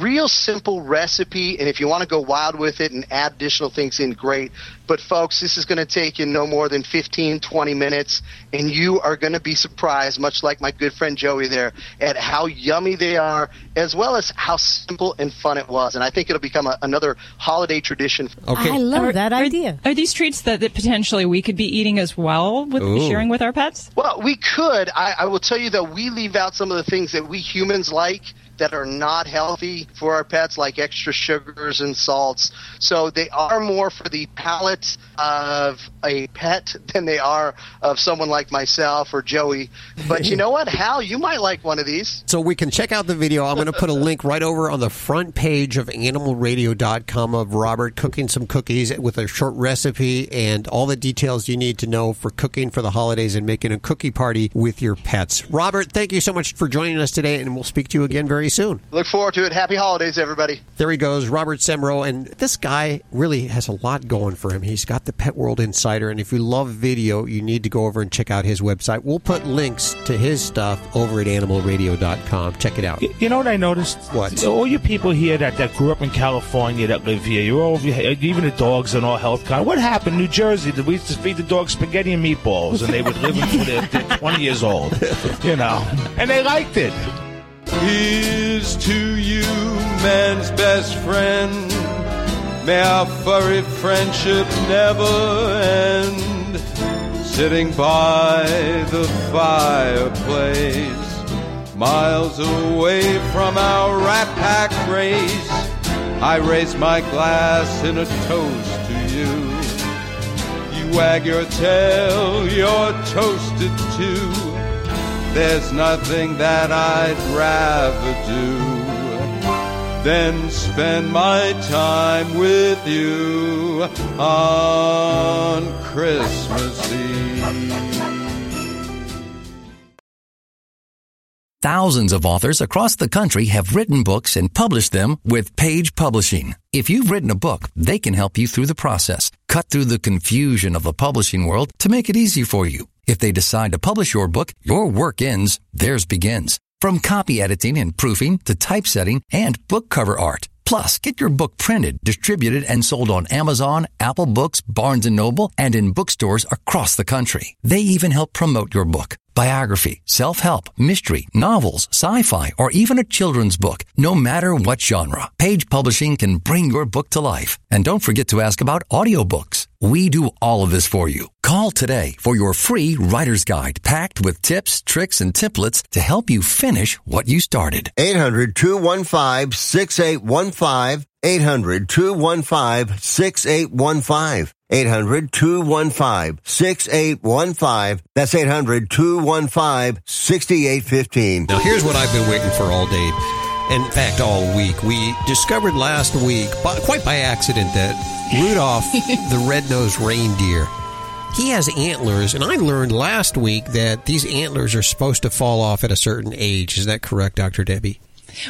Speaker 29: real simple recipe, and if you want to go wild with it and add additional things in, great. But folks, this is going to take you no more than 15, 20 minutes, and you are going to be surprised, much like my good friend Joey there, at how yummy they are, as well as how simple and fun it was. And I think it'll become a, another holiday tradition. Okay.
Speaker 6: I love are- that idea. are- Are these treats that, that potentially we could be eating as well with
Speaker 29: Ooh.
Speaker 6: sharing with our pets?
Speaker 29: Well, we could. I, I will tell you that we leave out some of the things that we humans like that are not healthy for our pets, like extra sugars and salts. So they are more for the palate of a pet than they are of someone like myself or Joey. But you *laughs* know what, Hal, you might like one of these.
Speaker 2: So we can check out the video. I'm going to put a link right over on the front page of animalradio.com of Robert cooking some cookies with a short recipe and all the details you need to know for cooking for the holidays and making a cookie party with your pets. Robert, thank you so much for joining us today, and we'll speak to you again very soon.
Speaker 29: Look forward to it. Happy holidays, everybody.
Speaker 2: There he goes, Robert Semrow, and this guy really has a lot going for him. He's got the Pet World Insider, and if you love video, you need to go over and check out his website. We'll put links to his stuff over at animalradio.com. Check it out.
Speaker 4: You know what I noticed?
Speaker 2: What?
Speaker 4: All you people here that, that grew up in California that live here, you're all even the dogs and all health kind. What happened? New Jersey, Did we used to feed the dogs spaghetti and meatballs, and they would live until they're, they're 20 years old. You know, and they liked it.
Speaker 30: Here's to you, man's best friend. May our furry friendship never end. Sitting by the fireplace, miles away from our rat pack race, I raise my glass in a toast to you. You wag your tail, you're toasted too. There's nothing that I'd rather do than spend my time with you on Christmas Eve.
Speaker 11: Thousands of authors across the country have written books and published them with Page Publishing. If you've written a book, they can help you through the process, cut through the confusion of the publishing world to make it easy for you. If they decide to publish your book, your work ends, theirs begins. From copy editing and proofing to typesetting and book cover art. Plus, get your book printed, distributed, and sold on Amazon, Apple Books, Barnes & Noble, and in bookstores across the country. They even help promote your book. Biography, self-help, mystery, novels, sci-fi, or even a children's book. No matter what genre, Page Publishing can bring your book to life. And don't forget to ask about audiobooks. We do all of this for you. Call today for your free writer's guide packed with tips, tricks, and templates to help you finish what you started.
Speaker 8: 800 215 6815. 800 215 6815. 800 215 6815. That's 800 215 6815.
Speaker 2: Now, here's what I've been waiting for all day. In fact, all week. We discovered last week, quite by accident, that Rudolph, *laughs* the red-nosed reindeer, he has antlers, and I learned last week that these antlers are supposed to fall off at a certain age. Is that correct, Dr. Debbie?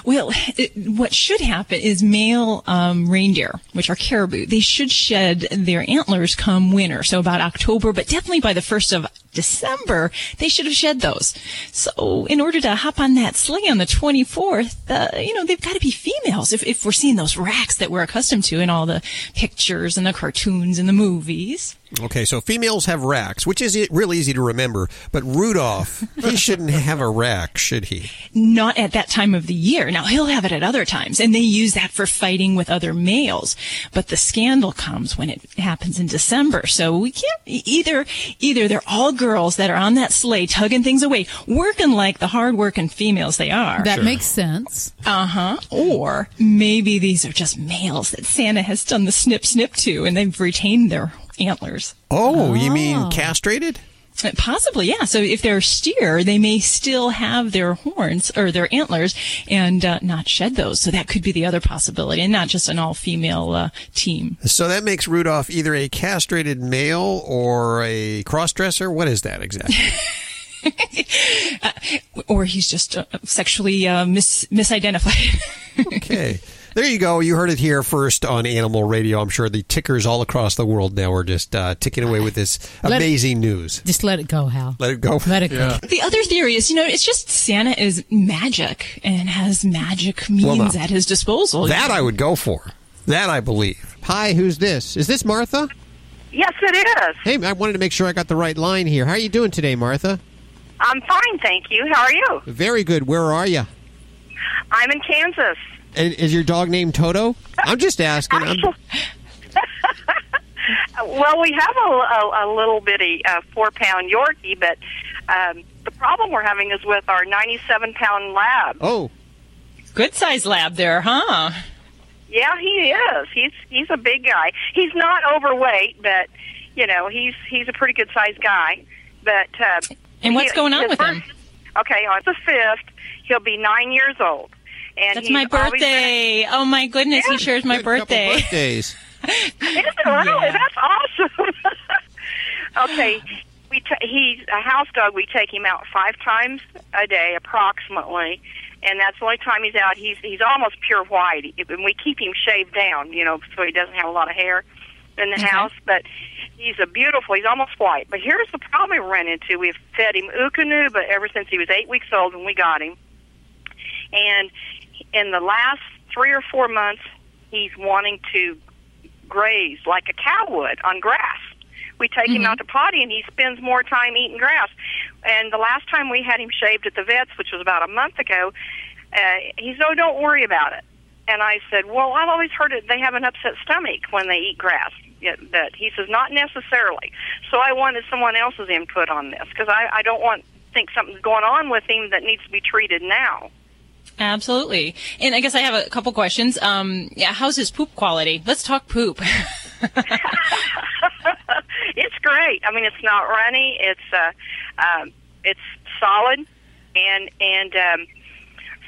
Speaker 6: Well, it, what should happen is male um, reindeer, which are caribou, they should shed their antlers come winter, so about October, but definitely by the first of December, they should have shed those. So, in order to hop on that sleigh on the 24th, uh, you know, they've got to be females. If, if we're seeing those racks that we're accustomed to in all the pictures and the cartoons and the movies.
Speaker 2: Okay, so females have racks, which is real easy to remember. But Rudolph, he shouldn't have a rack, should he?
Speaker 6: Not at that time of the year. Now he'll have it at other times, and they use that for fighting with other males. But the scandal comes when it happens in December. So we can't either. Either they're all girls that are on that sleigh tugging things away, working like the hard-working females they are.
Speaker 3: That makes sense.
Speaker 6: Uh huh. Or maybe these are just males that Santa has done the snip snip to, and they've retained their antlers.
Speaker 2: Oh, you mean castrated?
Speaker 6: Uh, Possibly, yeah. So if they're steer, they may still have their horns or their antlers and uh, not shed those. So that could be the other possibility, and not just an all-female uh, team.
Speaker 2: So that makes Rudolph either a castrated male or a crossdresser. What is that exactly? *laughs*
Speaker 6: Or he's just uh, sexually uh, mis- misidentified.
Speaker 2: okay. *laughs* There you go. You heard it here first on Animal Radio. I'm sure the tickers all across the world now are just uh, ticking away with this
Speaker 3: Let it-
Speaker 2: amazing news.
Speaker 3: Just let it go, Hal.
Speaker 2: Let it go.
Speaker 3: Let it go.
Speaker 6: The other theory is, you know, it's just Santa is magic and has magic means
Speaker 2: Well, now,
Speaker 6: at his disposal.
Speaker 2: That I would go for. That I believe. Hi, who's this? Is this Martha?
Speaker 31: Yes, it is.
Speaker 2: Hey, I wanted to make sure I got the right line here. How are you doing today, Martha?
Speaker 31: I'm fine, thank you. How are you?
Speaker 2: Very good. Where are you?
Speaker 31: I'm in Kansas.
Speaker 2: And is your dog named Toto? I'm just asking. I'm, *laughs*
Speaker 31: Well, we have a, a, a little bitty uh, four pound Yorkie, but um, the problem we're having is with our 97 pound lab.
Speaker 2: oh,
Speaker 6: Good size lab there, huh?
Speaker 31: Yeah, he is. He's he's a big guy. He's not overweight, but you know he's he's a pretty good sized guy. But uh,
Speaker 6: And what's
Speaker 31: he-
Speaker 6: going on
Speaker 31: his
Speaker 6: with him?
Speaker 31: Okay, on the fifth, he'll be nine years old. And
Speaker 6: That's my
Speaker 31: always
Speaker 6: birthday. Oh my goodness, he shares my birthday.
Speaker 2: birthdays. *laughs*
Speaker 31: Been, is it really? That's awesome. *laughs* okay, we t- he's a house dog. We take him out five times a day, approximately, and that's the only time he's out. He's he's almost pure white, and we keep him shaved down, you know, so he doesn't have a lot of hair in the
Speaker 6: Okay.
Speaker 31: house. But he's a beautiful. He's almost white. But here's the problem we ran into: we've fed him Eukanuba ever since he was eight weeks old when we got him, and in the last three or four months, he's wanting to graze like a cow would on grass. We take him out to potty, and he spends more time eating grass. And the last time we had him shaved at the vet's, which was about a month ago, uh, he said, "Oh, don't worry about it." And I said, "Well, I've always heard it. They have an upset stomach when they eat grass." But he says, "Not necessarily." So I wanted someone else's input on this because I, I don't want think something's going on with him that needs to be treated now.
Speaker 6: Absolutely. And I guess I have a couple questions. Um, yeah, how's his poop quality? Let's talk poop. *laughs* *laughs*
Speaker 31: it's great. I mean, it's not runny. It's uh, um, it's solid, and and um,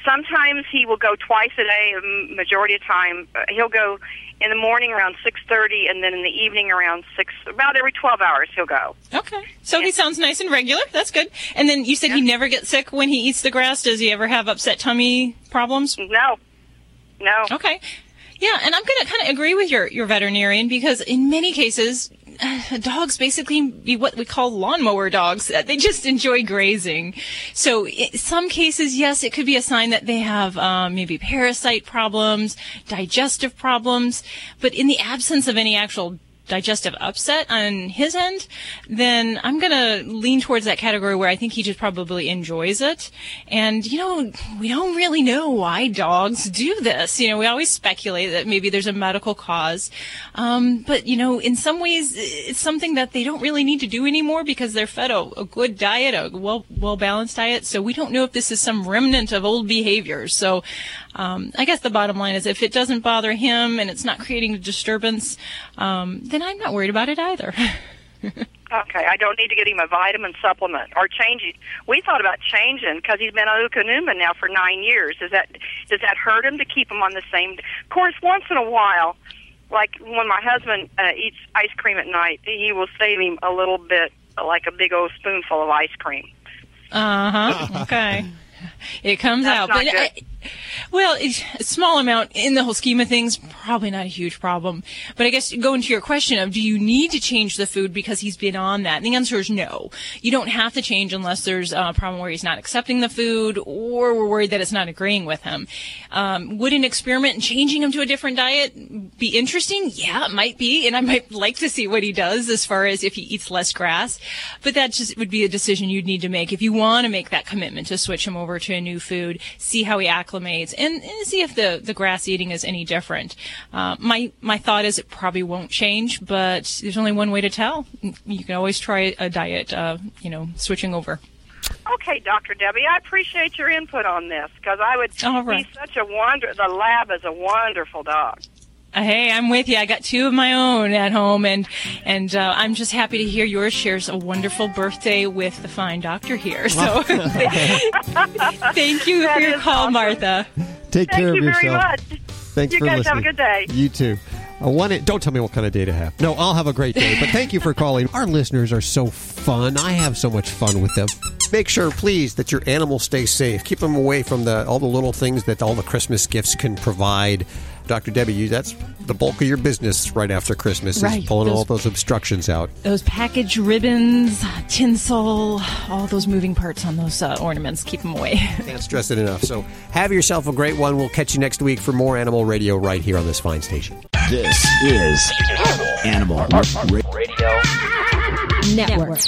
Speaker 31: sometimes he will go twice a day. Majority of time, he'll go in the morning around six thirty, and then in the evening around six. About every twelve hours, he'll go.
Speaker 6: Okay. So he sounds nice and regular. That's good. And then you said he never gets sick when he eats the grass. Does he ever have upset tummy problems?
Speaker 31: No. No.
Speaker 6: Okay. Yeah, and I'm going to kind of agree with your, your veterinarian because in many cases, *sighs* dogs basically be what we call lawnmower dogs. Uh, They just enjoy grazing. So in some cases, yes, it could be a sign that they have um, maybe parasite problems, digestive problems. But in the absence of any actual digestive upset on his end, then I'm going to lean towards that category where I think he just probably enjoys it. And, you know, we don't really know why dogs do this. You know, we always speculate that maybe there's a medical cause. Um, but, you know, in some ways, it's something that they don't really need to do anymore because they're fed a, a good diet, a well, well balanced diet. So we don't know if this is some remnant of old behaviors. So, um, I guess the bottom line is if it doesn't bother him and it's not creating a disturbance, um, then I'm not worried about it either. *laughs*
Speaker 31: Okay, I don't need to get him a vitamin supplement or change it. We thought about changing because he's been on Eukanuba now for nine years. Does that does that hurt him to keep him on the same? Of course, once in a while, like when my husband uh, eats ice cream at night, he will save him a little bit, like a big old spoonful of ice cream.
Speaker 6: Uh huh. *laughs* Okay. It comes
Speaker 31: That's
Speaker 6: out,
Speaker 31: not
Speaker 6: but
Speaker 31: good.
Speaker 6: I, well, a small amount in the whole scheme of things, probably not a huge problem. But I guess going to your question of do you need to change the food because he's been on that? And the answer is no. You don't have to change unless there's a problem where he's not accepting the food or we're worried that it's not agreeing with him. Um, would an experiment in changing him to a different diet be interesting? Yeah, it might be, and I might like to see what he does as far as if he eats less grass. But that just would be a decision you'd need to make if you want to make that commitment to switch him over to a new food, see how he acclimates, and, and see if the, the grass eating is any different. Uh, my my thought is it probably won't change, but there's only one way to tell. You can always try a diet, uh, you know, switching over.
Speaker 31: Okay, Dr. Debbie, I appreciate your input on this because I would.
Speaker 6: All right.
Speaker 31: He's such a wonder. The lab is a wonderful dog.
Speaker 6: Uh, Hey, I'm with you. I got two of my own at home, and and uh, I'm just happy to hear yours shares a wonderful birthday with the fine doctor here. So, *laughs* thank you
Speaker 31: That
Speaker 6: for your call,
Speaker 31: awesome.
Speaker 6: Martha.
Speaker 2: Take
Speaker 31: Thank
Speaker 2: care of
Speaker 31: you
Speaker 2: yourself.
Speaker 31: very much.
Speaker 2: Thanks
Speaker 31: you
Speaker 2: for
Speaker 31: guys
Speaker 2: listening.
Speaker 31: have a good day.
Speaker 2: You too. I want it don't tell me what kind of day to have. No, I'll have a great day. But thank you for calling. Our listeners are so fun. I have so much fun with them. Make sure, please, that your animals stay safe. Keep them away from the all the little things that all the Christmas gifts can provide. Dr. Debbie, you, that's the bulk of your business right after Christmas is
Speaker 6: Right.
Speaker 2: pulling
Speaker 6: Those-
Speaker 2: all those obstructions out.
Speaker 6: Those package ribbons, tinsel, all those moving parts on those uh, ornaments, keep them away. *laughs*
Speaker 2: Can't stress it enough. So have yourself a great one. We'll catch you next week for more Animal Radio right here on this fine station.
Speaker 32: This is Animal Radio
Speaker 21: Network.